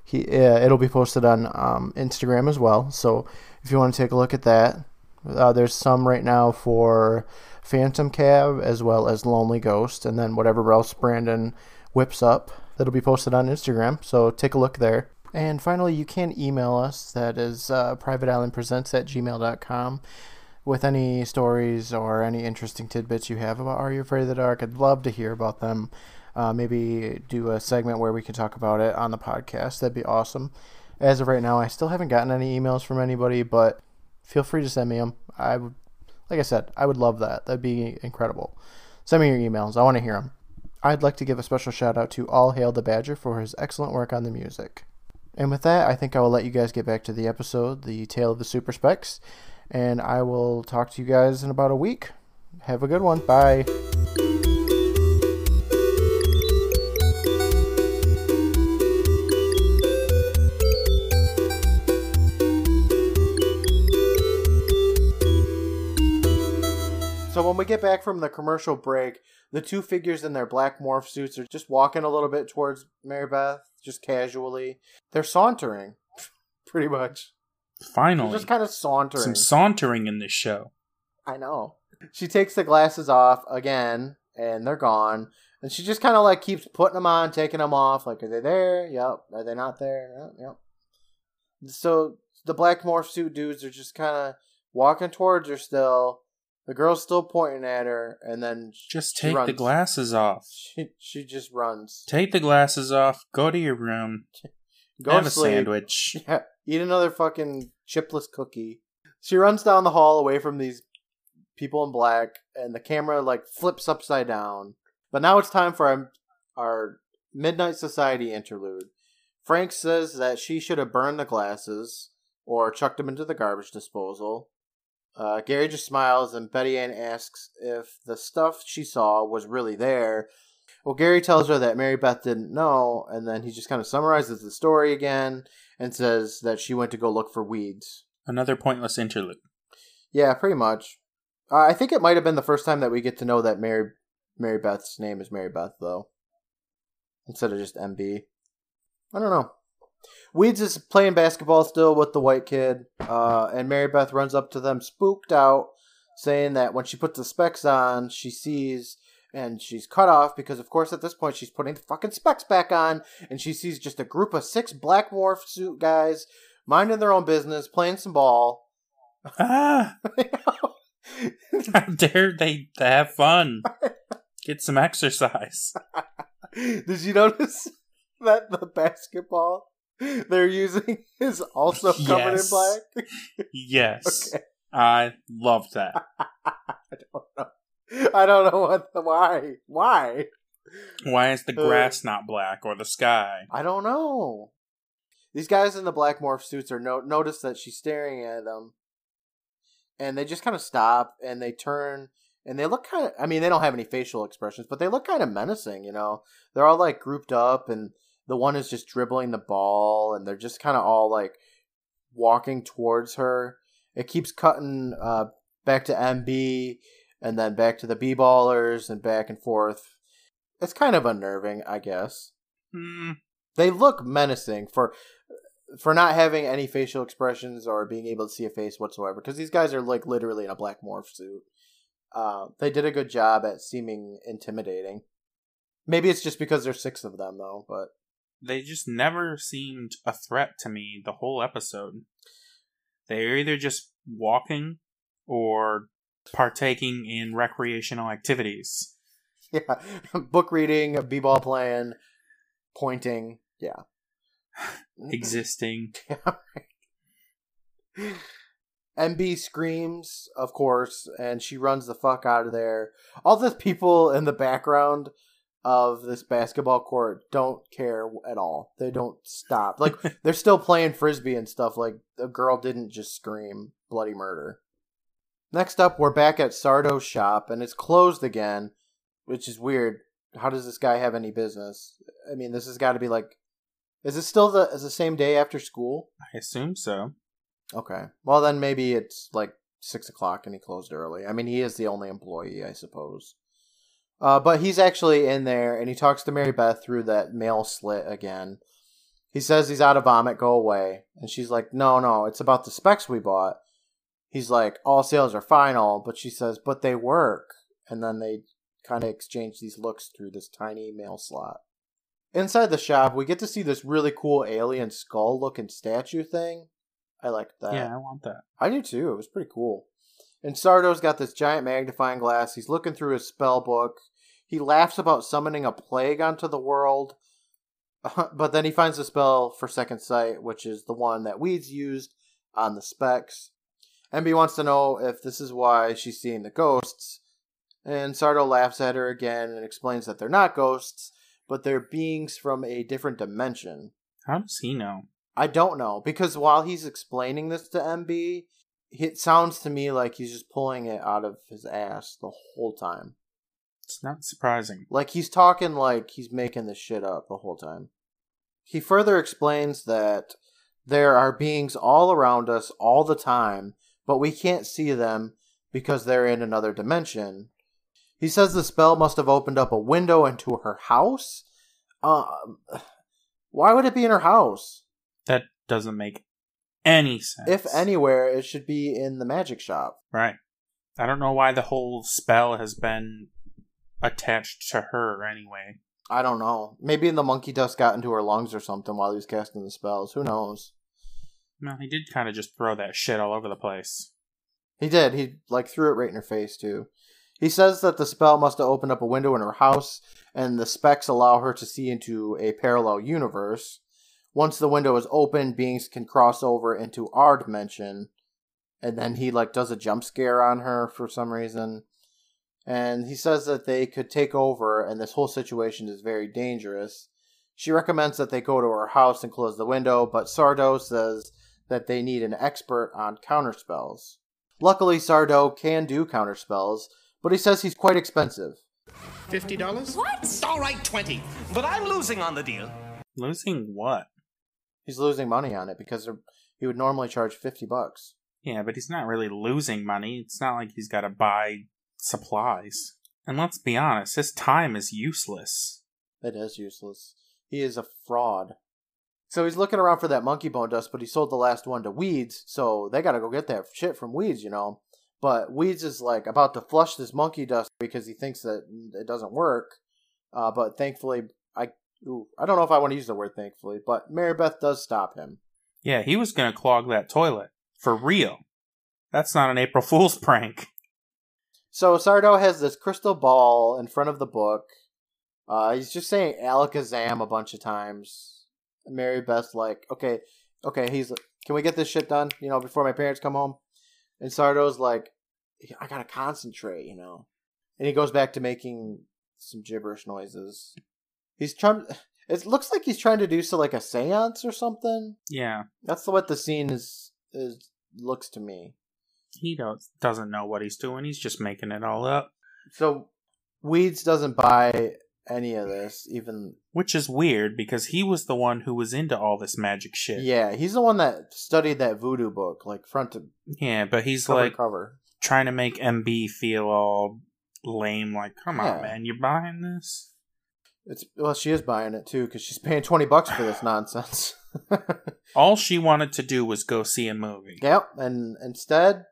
he uh, it'll be posted on um, Instagram as well. So if you want to take a look at that, uh, there's some right now for Phantom Cab as well as Lonely Ghost, and then whatever else Brandon whips up that'll be posted on Instagram. So take a look there. And finally, you can email us. That is uh, privateislandpresents at gmail.com with any stories or any interesting tidbits you have about Are You Afraid of the Dark. I'd love to hear about them. Uh, maybe do a segment where we can talk about it on the podcast. That'd be awesome. As of right now, I still haven't gotten any emails from anybody, but feel free to send me them. I would, like I said, I would love that. That'd be incredible. Send me your emails. I want to hear them. I'd like to give a special shout out to All Hail the Badger for his excellent work on the music. And with that, I think I will let you guys get back to the episode, the tale of the super specs, and I will talk to you guys in about a week. Have a good one. Bye. So when we get back from the commercial break, the two figures in their black morph suits are just walking a little bit towards Mary Beth, just casually. They're sauntering, pretty much. They're Finally, just kind of sauntering. some sauntering in this show. I know. She takes the glasses off again, and they're gone. And she just kind of like keeps putting them on, taking them off. Like, are they there? Yep. Are they not there? Yep. yep. So the black morph suit dudes are just kind of walking towards her still. The girl's still pointing at her, and then sh- Just she take the runs. glasses off. She she just runs. Take the glasses off. Go to your room. Go have to a sandwich. Yeah, eat another fucking chipless cookie. She runs down the hall away from these people in black, and the camera like flips upside down. But now it's time for our, our Midnight Society interlude. Frank says that she should have burned the glasses or chucked them into the garbage disposal. Uh, Gary just smiles, and Betty Ann asks if the stuff she saw was really there. Well, Gary tells her that Mary Beth didn't know, and then he just kind of summarizes the story again and says that she went to go look for Weez. Another pointless interlude. Yeah, pretty much. Uh, I think it might have been the first time that we get to know that Mary Mary Beth's name is Mary Beth, though, instead of just MB. I don't know. Weez is playing basketball still with the white kid, uh, and Mary Beth runs up to them, spooked out, saying that when she puts the specs on, she sees and she's cut off because, of course, at this point she's putting the fucking specs back on, and she sees just a group of six black morph suit guys minding their own business, playing some ball. Ah! How dare they have fun? Get some exercise. Did you notice that the basketball they're using is also covered Yes. in black? Yes. Okay. I love that. I don't know. I don't know what the why. Why? Why is the Uh. grass not black or the sky? I don't know. These guys in the black morph suits are no- notice that she's staring at them, and they just kind of stop and they turn and they look kind of. I mean, they don't have any facial expressions, but they look kind of menacing. You know, they're all like grouped up, and the one is just dribbling the ball, and they're just kind of all like walking towards her. It keeps cutting uh, back to MB, and then back to the B ballers, and back and forth. It's kind of unnerving, I guess Hmm. they look menacing for for not having any facial expressions or being able to see a face whatsoever because these guys are like literally in a black morph suit uh, they did a good job at seeming intimidating maybe it's just because there's six of them though but They just never seemed a threat to me the whole episode. They're either just walking or partaking in recreational activities. yeah book reading b-ball playing pointing yeah Existing. MB screams, of course, and she runs the fuck out of there. All the people in the background of this basketball court don't care at all. They don't stop. Like they're still playing frisbee and stuff. Like the girl didn't just scream bloody murder. Next up, we're back at Sardo's shop, and it's closed again, which is weird. How does this guy have any business? I mean, this has got to be like, is it still the is the same day after school? I assume so. Okay. Well, then maybe it's like six o'clock and he closed early. I mean, he is the only employee, I suppose. Uh, but he's actually in there and he talks to Mary Beth through that mail slit again. He says he's out of vomit, go away. And she's like, no, no, it's about the specs we bought. He's like, all sales are final, but she says, but they work. And then they kind of exchange these looks through this tiny mail slot. Inside the shop, we get to see this really cool alien skull looking statue thing. I like that. yeah, I want that. I do too. It was pretty cool. And Sardo's got this giant magnifying glass. He's looking through his spell book. He laughs about summoning a plague onto the world. but then he finds a spell for second sight, which is the one that Weez used on the specs. MB wants to know if this is why she's seeing the ghosts. And Sardo laughs at her again and explains that they're not ghosts, but they're beings from a different dimension. How does he know? I don't know because while he's explaining this to MB, it sounds to me like he's just pulling it out of his ass the whole time. It's not surprising. Like he's talking like he's making this shit up the whole time. He further explains that there are beings all around us all the time, but we can't see them because they're in another dimension. He says the spell must have opened up a window into her house. Um, why would it be in her house? That doesn't make any sense. If anywhere, it should be in the magic shop. Right. I don't know why the whole spell has been attached to her anyway. I don't know. Maybe the monkey dust got into her lungs or something while he was casting the spells. Who knows? No, he did kind of just throw that shit all over the place. He did. He like threw it right in her face too. He says that the spell must have opened up a window in her house, and the specs allow her to see into a parallel universe. Once the window is open, beings can cross over into our dimension. And then he like does a jump scare on her for some reason. And he says that they could take over and this whole situation is very dangerous. She recommends that they go to her house and close the window, but Sardo says that they need an expert on counterspells. Luckily, Sardo can do counterspells, but he says he's quite expensive. Fifty dollars? What? All right, 20. But I'm losing on the deal. Losing what? He's losing money on it because he would normally charge 50 bucks. Yeah, but he's not really losing money. It's not like he's got to buy supplies. And let's be honest, his time is useless. It is useless. He is a fraud. So he's looking around for that monkey bone dust, but he sold the last one to Weez, so they gotta go get that shit from Weez, you know. But Weez is like about to flush this monkey dust because he thinks that it doesn't work. Uh, but thankfully, I ooh, I don't know if I want to use the word thankfully, but Mary Beth does stop him. Yeah, he was going to clog that toilet. For real. That's not an April Fool's prank. So Sardo has this crystal ball in front of the book. Uh, he's just saying Alakazam a bunch of times. Mary Beth's like, okay, okay, he's like, can we get this shit done, you know, before my parents come home? And Sardo's like, I gotta concentrate, you know. And he goes back to making some gibberish noises. He's trying. It looks like he's trying to do so like a séance or something. Yeah, That's what the scene is is looks to me. He don't, doesn't know what he's doing. He's just making it all up. So Weez doesn't buy any of this, even Which is weird because he was the one who was into all this magic shit. yeah. He's the one that studied that voodoo book, like front to Yeah, but he's cover like cover. trying to make MB feel all lame. Like, come Yeah. on, man, you're buying this? It's well, she is buying it too because she's paying twenty bucks for this nonsense. All she wanted to do was go see a movie. Yep, and instead,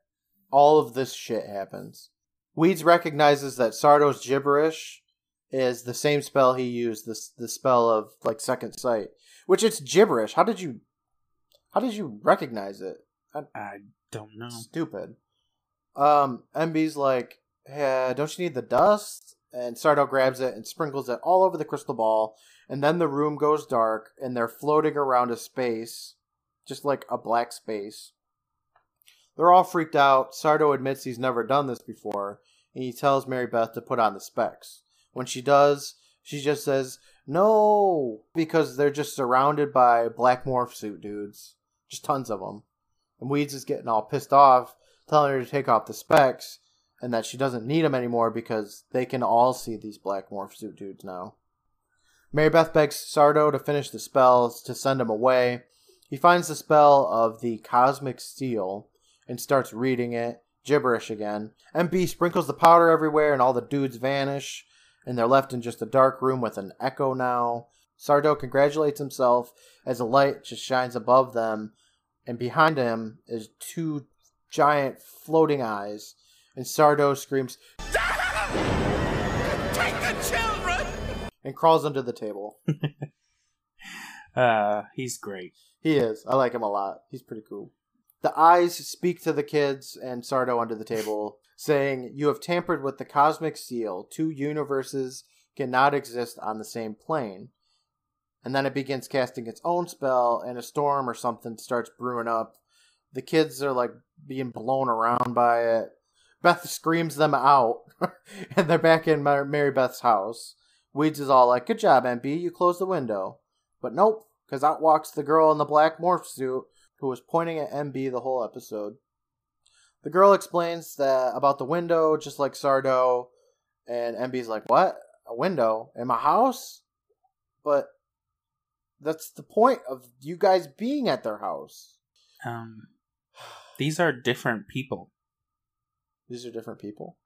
all of this shit happens. Weez recognizes that Sardo's gibberish is the same spell he used, this the spell of like second sight. Which it's gibberish. How did you how did you recognize it? I don't know. Stupid. Um, MB's like, hey, don't you need the dust? And Sardo grabs it and sprinkles it all over the crystal ball, and then the room goes dark, and they're floating around a space, just like a black space. They're all freaked out. Sardo admits he's never done this before, and he tells Mary Beth to put on the specs. When she does, she just says, No, because they're just surrounded by black morph suit dudes. Just tons of them. And Weez is getting all pissed off, telling her to take off the specs, and that she doesn't need them anymore because they can all see these black morph suit dudes now. Mary Beth begs Sardo to finish the spells to send him away. He finds the spell of the cosmic seal and starts reading it, gibberish again. MB sprinkles the powder everywhere and all the dudes vanish, and they're left in just a dark room with an echo now. Sardo congratulates himself as a light just shines above them, and behind him is two giant floating eyes, and Sardo screams, Take the children! and crawls under the table. Uh, he's great. He is. I like him a lot. He's pretty cool. The eyes speak to the kids and Sardo under the table, saying, You have tampered with the cosmic seal. Two universes cannot exist on the same plane. And then it begins casting its own spell, and a storm or something starts brewing up. The kids are like being blown around by it. Beth screams them out, and they're back in Mary Beth's house. Weez is all like, Good job, MB, you closed the window. But nope, because out walks the girl in the black morph suit who was pointing at MB the whole episode. The girl explains that about the window, just like Sardo, and MB's like, What? A window? In my house? But that's the point of you guys being at their house. Um, these are different people. These are different people.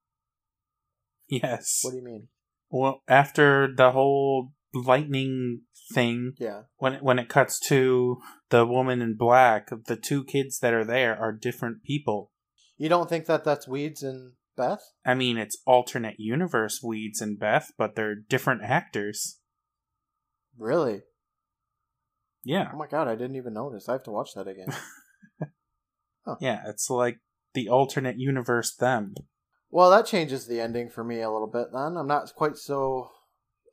Yes. What do you mean? Well, after the whole lightning thing, Yeah. when it, when it cuts to the woman in black, the two kids that are there are different people. You don't think that that's Weez and Beth? I mean, it's alternate universe Weez and Beth, but they're different actors. Really? Yeah. Oh my god, I didn't even notice. I have to watch that again. Yeah, it's like the alternate universe them. well, that changes the ending for me a little bit then. I'm not quite so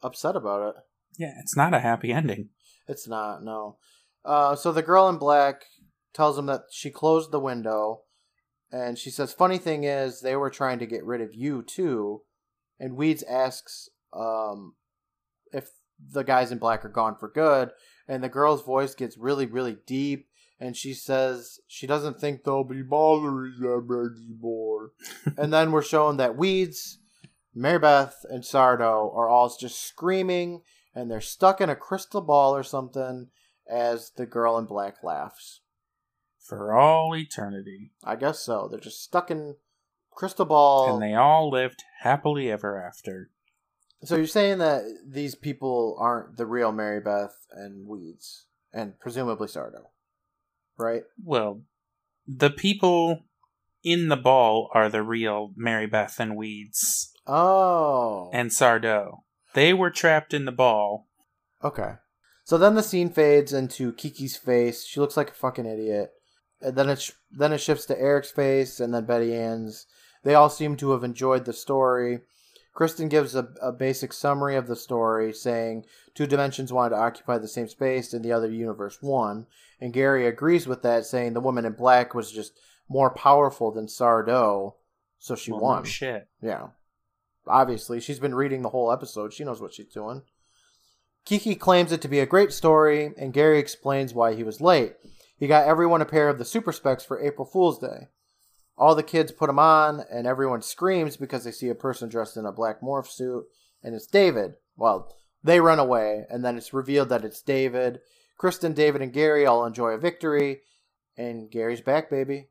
upset about it. Yeah, it's not a happy ending. It's not, no. Uh, so the girl in black tells him that she closed the window, and she says, "Funny thing is, they were trying to get rid of you too." And Weez asks um, if the guys in black are gone for good, and the girl's voice gets really, really deep, and she says she doesn't think they'll be bothering them anymore. and then we're shown that Weez, Mary Beth, and Sardo are all just screaming and they're stuck in a crystal ball or something as the girl in black laughs. For all eternity. I guess so. They're just stuck in crystal ball. And they all lived happily ever after. so you're saying that these people aren't the real Mary Beth and Weez, and presumably Sardo, right? Well, the people in the ball are the real Mary Beth and Weez Oh, and Sardo. They were trapped in the ball. okay. So then the scene fades into Kiki's face. She looks like a fucking idiot. And then it sh- then it shifts to Eric's face, and then Betty Ann's. They all seem to have enjoyed the story. Kristen gives a, a basic summary of the story, saying two dimensions wanted to occupy the same space, and the other universe won. And Gary agrees with that, saying the woman in black was just more powerful than Sardo, so she Well, won. no shit. Yeah. Obviously, she's been reading the whole episode. She knows what she's doing. Kiki claims it to be a great story, and Gary explains why he was late. He got everyone a pair of the super specs for April Fool's Day. All the kids put them on, and everyone screams because they see a person dressed in a black morph suit, and it's David. Well, they run away, and then it's revealed that it's David. Kristen, David, and Gary all enjoy a victory, and Gary's back, baby.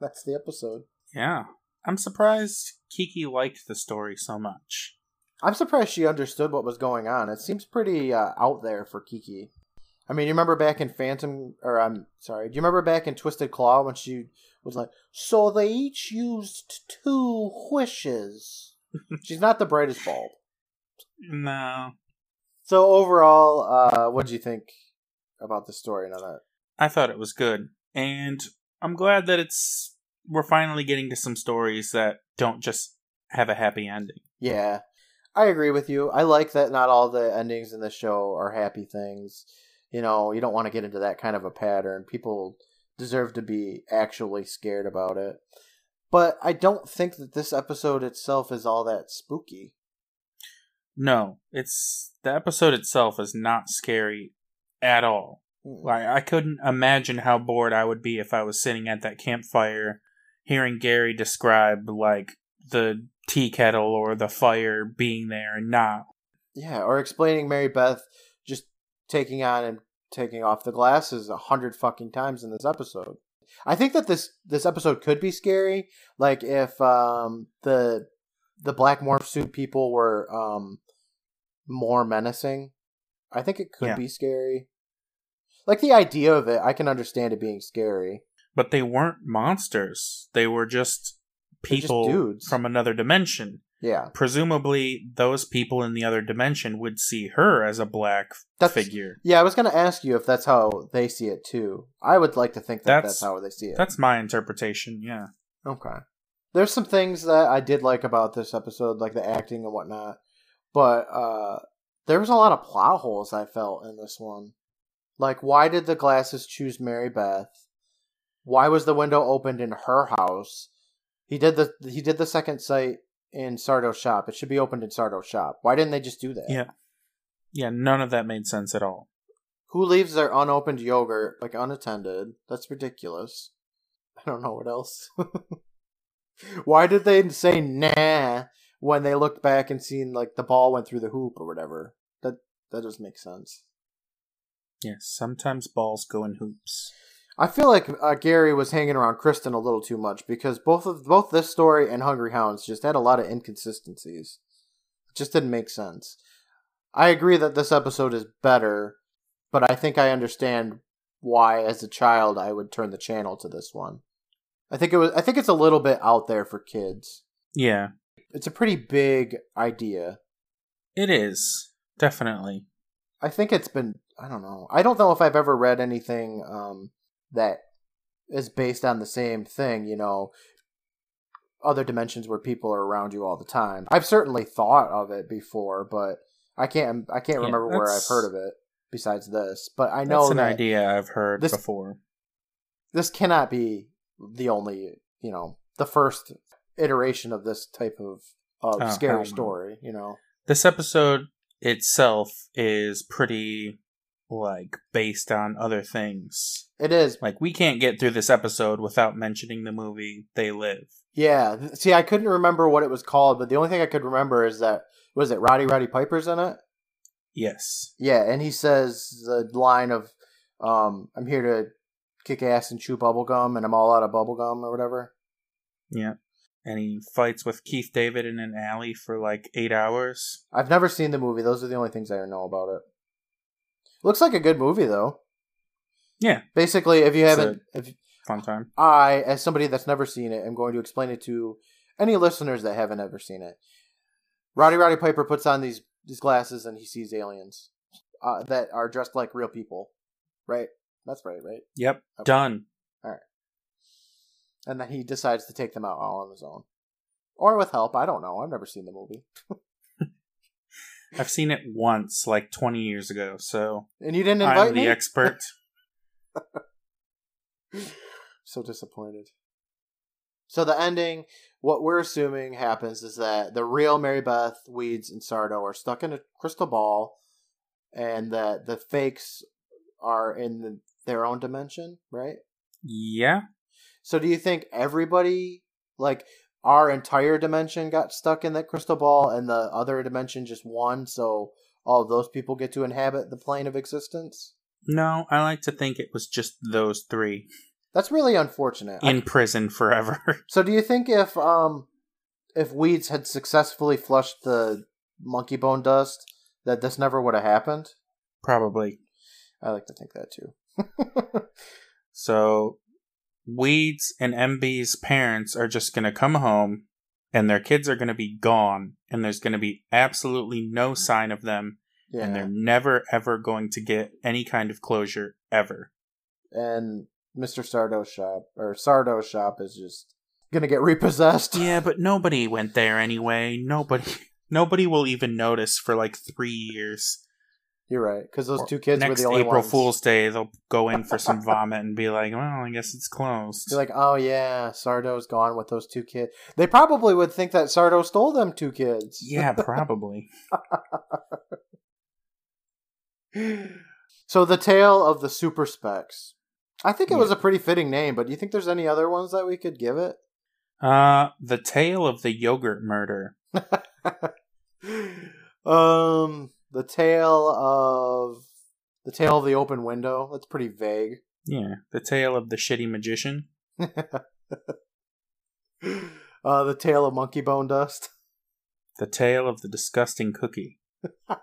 That's the episode. Yeah. I'm surprised Kiki liked the story so much. I'm surprised she understood what was going on. It seems pretty uh, out there for Kiki. I mean, you remember back in Phantom, or I'm sorry, do you remember back in Twisted Claw when she was like, "So they each used two wishes." She's not the brightest bulb. No. So overall, uh, what did you think about the story and all that? I thought it was good. And I'm glad that it's we're finally getting to some stories that don't just have a happy ending. Yeah, I agree with you. I like that not all the endings in the show are happy things. You know, you don't want to get into that kind of a pattern. People deserve to be actually scared about it. But I don't think that this episode itself is all that spooky. No, it's the episode itself is not scary at all. Like I couldn't imagine how bored I would be if I was sitting at that campfire hearing Gary describe like the tea kettle or the fire being there and not. Yeah, or explaining Mary Beth just taking on and taking off the glasses a hundred fucking times in this episode. I think that this this episode could be scary, like if um the the black morph suit people were um more menacing. I think it could Yeah. be scary. Like the idea of it, I can understand it being scary. But they weren't monsters. They were just They're just people dudes. from another dimension. Yeah, Presumably, those people in the other dimension would see her as a black That's- figure. yeah. I was gonna ask you if that's how they see it too. I would like to think that that's, That's- how they see it. That's my interpretation, yeah. Okay. There's some things that I did like about this episode, like the acting and whatnot, but uh, there was a lot of plot holes I felt in this one. Like, why did the glasses choose Mary Beth? Why was the window opened in her house? He did the he did the second sight in Sardo's shop. It should be opened in Sardo's shop. Why didn't they just do that? Yeah. Yeah, none of that made sense at all. Who leaves their unopened yogurt like unattended? That's ridiculous. I don't know what else. Why did they say nah when they looked back and seen like the ball went through the hoop or whatever? That that doesn't make sense. Yes, sometimes balls go in hoops. I feel like uh, Gary was hanging around Kristen a little too much because both of both this story and Hungry Hounds just had a lot of inconsistencies. It just didn't make sense. I agree that this episode is better, but I think I understand why, as a child, I would turn the channel to this one. I think it was. I think it's a little bit out there for kids. Yeah, It's a pretty big idea. it is definitely. I think it's been. I don't know. I don't know if I've ever read anything um, that is based on the same thing. You know, other dimensions where people are around you all the time. I've certainly thought of it before, but I can't. I can't Yeah, remember where I've heard of it besides this. But I know That's an that idea I've heard this- before. this cannot be the only. You know, the first iteration of this type of of Oh, scary story. You know. This episode itself is pretty like based on other things. It is Like we can't get through this episode without mentioning the movie They Live. Yeah. See, I couldn't remember what it was called, but the only thing I could remember is that was it Roddy Roddy Piper's in it? Yes. Yeah, and he says the line of um I'm here to kick ass and chew bubblegum and I'm all out of bubblegum or whatever. Yeah. And he fights with Keith David in an alley for like eight hours. I've never seen the movie. Those are the only things I know about it. Looks like a good movie though. Yeah. Basically, if you haven't if Fun time. I, as somebody that's never seen it, am going to explain it to any listeners that haven't ever seen it. Roddy Roddy Piper puts on these these glasses and he sees aliens uh, that are dressed like real people. Right? That's right, right? Yep. Okay. Done. All right. And then he decides to take them out all on his own. Or with help. I don't know. I've never seen the movie. I've seen it once, like 20 years ago, so And you didn't invite I'm the me? expert. so disappointed. So the ending, what we're assuming happens is that the real Mary Beth, Weez, and Sardo are stuck in a crystal ball, and that the fakes are in the, their own dimension, right? yeah. So do you think everybody, like our entire dimension, got stuck in that crystal ball, and the other dimension just won? So all of those people get to inhabit the plane of existence. No, I like to think it was just those three That's really unfortunate. I- in prison forever. So do you think if um if Weez had successfully flushed the monkey bone dust that this never would have happened? Probably. I like to think that too. So, Weez and MB's parents are just going to come home and their kids are going to be gone and there's going to be absolutely no sign of them yeah. and they're never ever going to get any kind of closure ever. And Mr. Sardo's shop or Sardo's shop is just gonna get repossessed. Yeah, but nobody went there anyway. Nobody nobody will even notice for like 3 years. You're right, because those two kids were Next the only April ones. Fool's Day, they'll go in for some vomit and be like, "Well, I guess it's closed." You're like, oh yeah, Sardo's gone with those two kids. They probably would think that Sardo stole them two kids. yeah, probably. so the tale of the super specs. I think it was a pretty fitting name, but do you think there's any other ones that we could give it? Uh, the tale of the yogurt murder. um, the tale of the tale of the open window. That's pretty vague. Yeah, the tale of the shitty magician. uh, the tale of monkey bone dust. The tale of the disgusting cookie. uh,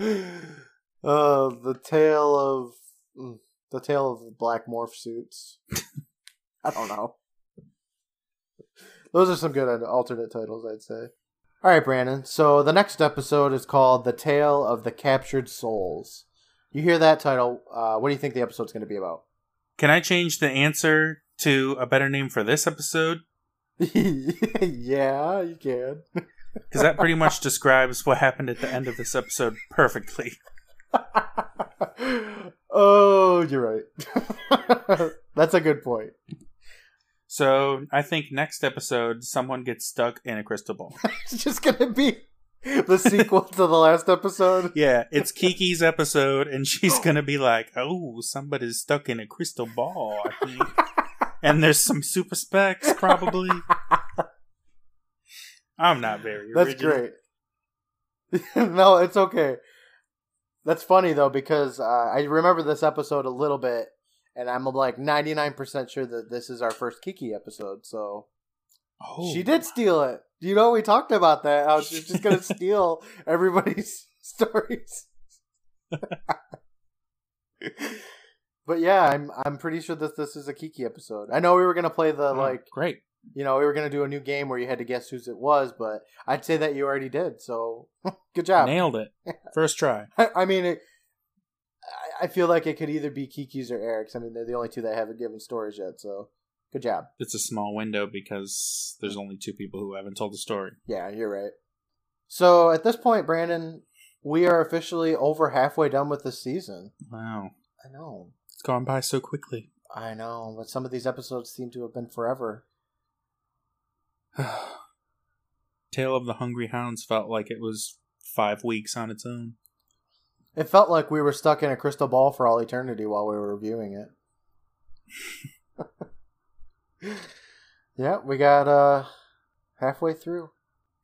the tale of mm, the tale of the black morph suits. I don't know. Those are some good alternate titles, I'd say. All right, Brandon. So the next episode is called "The Tale of the Captured Souls." You hear that title? Uh, what do you think the episode's going to be about? Can I change the answer to a better name for this episode? yeah, you can. Because that pretty much describes what happened at the end of this episode perfectly. oh, you're right. That's a good point. So I think next episode, someone gets stuck in a crystal ball. It's just gonna be the sequel to the last episode. Yeah, it's Kiki's episode, and she's gonna be like, "Oh, somebody's stuck in a crystal ball." I think, and there's some super specs probably. I'm not very. That's original. great. no, it's okay. That's funny though because uh, I remember this episode a little bit, and I'm like 99% sure that this is our first Kiki episode. So Oh, she did steal it. You know, we talked about that. How she's just gonna steal everybody's stories. but yeah, I'm I'm pretty sure that this is a Kiki episode. I know we were gonna play the Oh, like great. you know we were gonna do a new game where you had to guess whose it was, but I'd say that you already did. So good job. Nailed it. First try. I, I mean, it, I, feel like it could either be Kiki's or Eric's. I mean, they're the only two that haven't given stories yet. So good job. It's a small window because there's only two people who haven't told the story. Yeah, you're right. So at this point, Brandon, we are officially over halfway done with the season. Wow. I know. It's gone by so quickly. I know, but some of these episodes seem to have been forever. Tale of the Hungry Hounds felt like it was five weeks on its own. It felt like we were stuck in a crystal ball for all eternity while we were reviewing it. yeah, we got uh halfway through.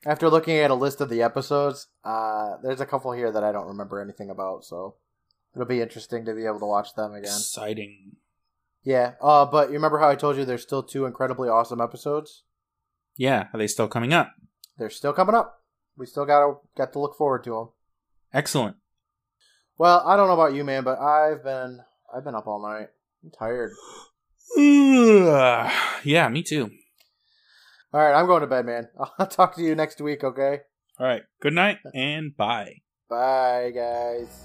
After looking at a list of the episodes, uh there's a couple here that I don't remember anything about, so it'll be interesting to be able to watch them again. Exciting. Yeah, uh but you remember how I told you there's still two incredibly awesome episodes? Yeah, are they still coming up? They're still coming up. We still got to got to look forward to them. Excellent. Well, I don't know about you, man, but I've been I've been up all night. I'm tired. yeah, me too. All right, I'm going to bed, man. I'll talk to you next week, okay? All right. Good night and bye. Bye, guys.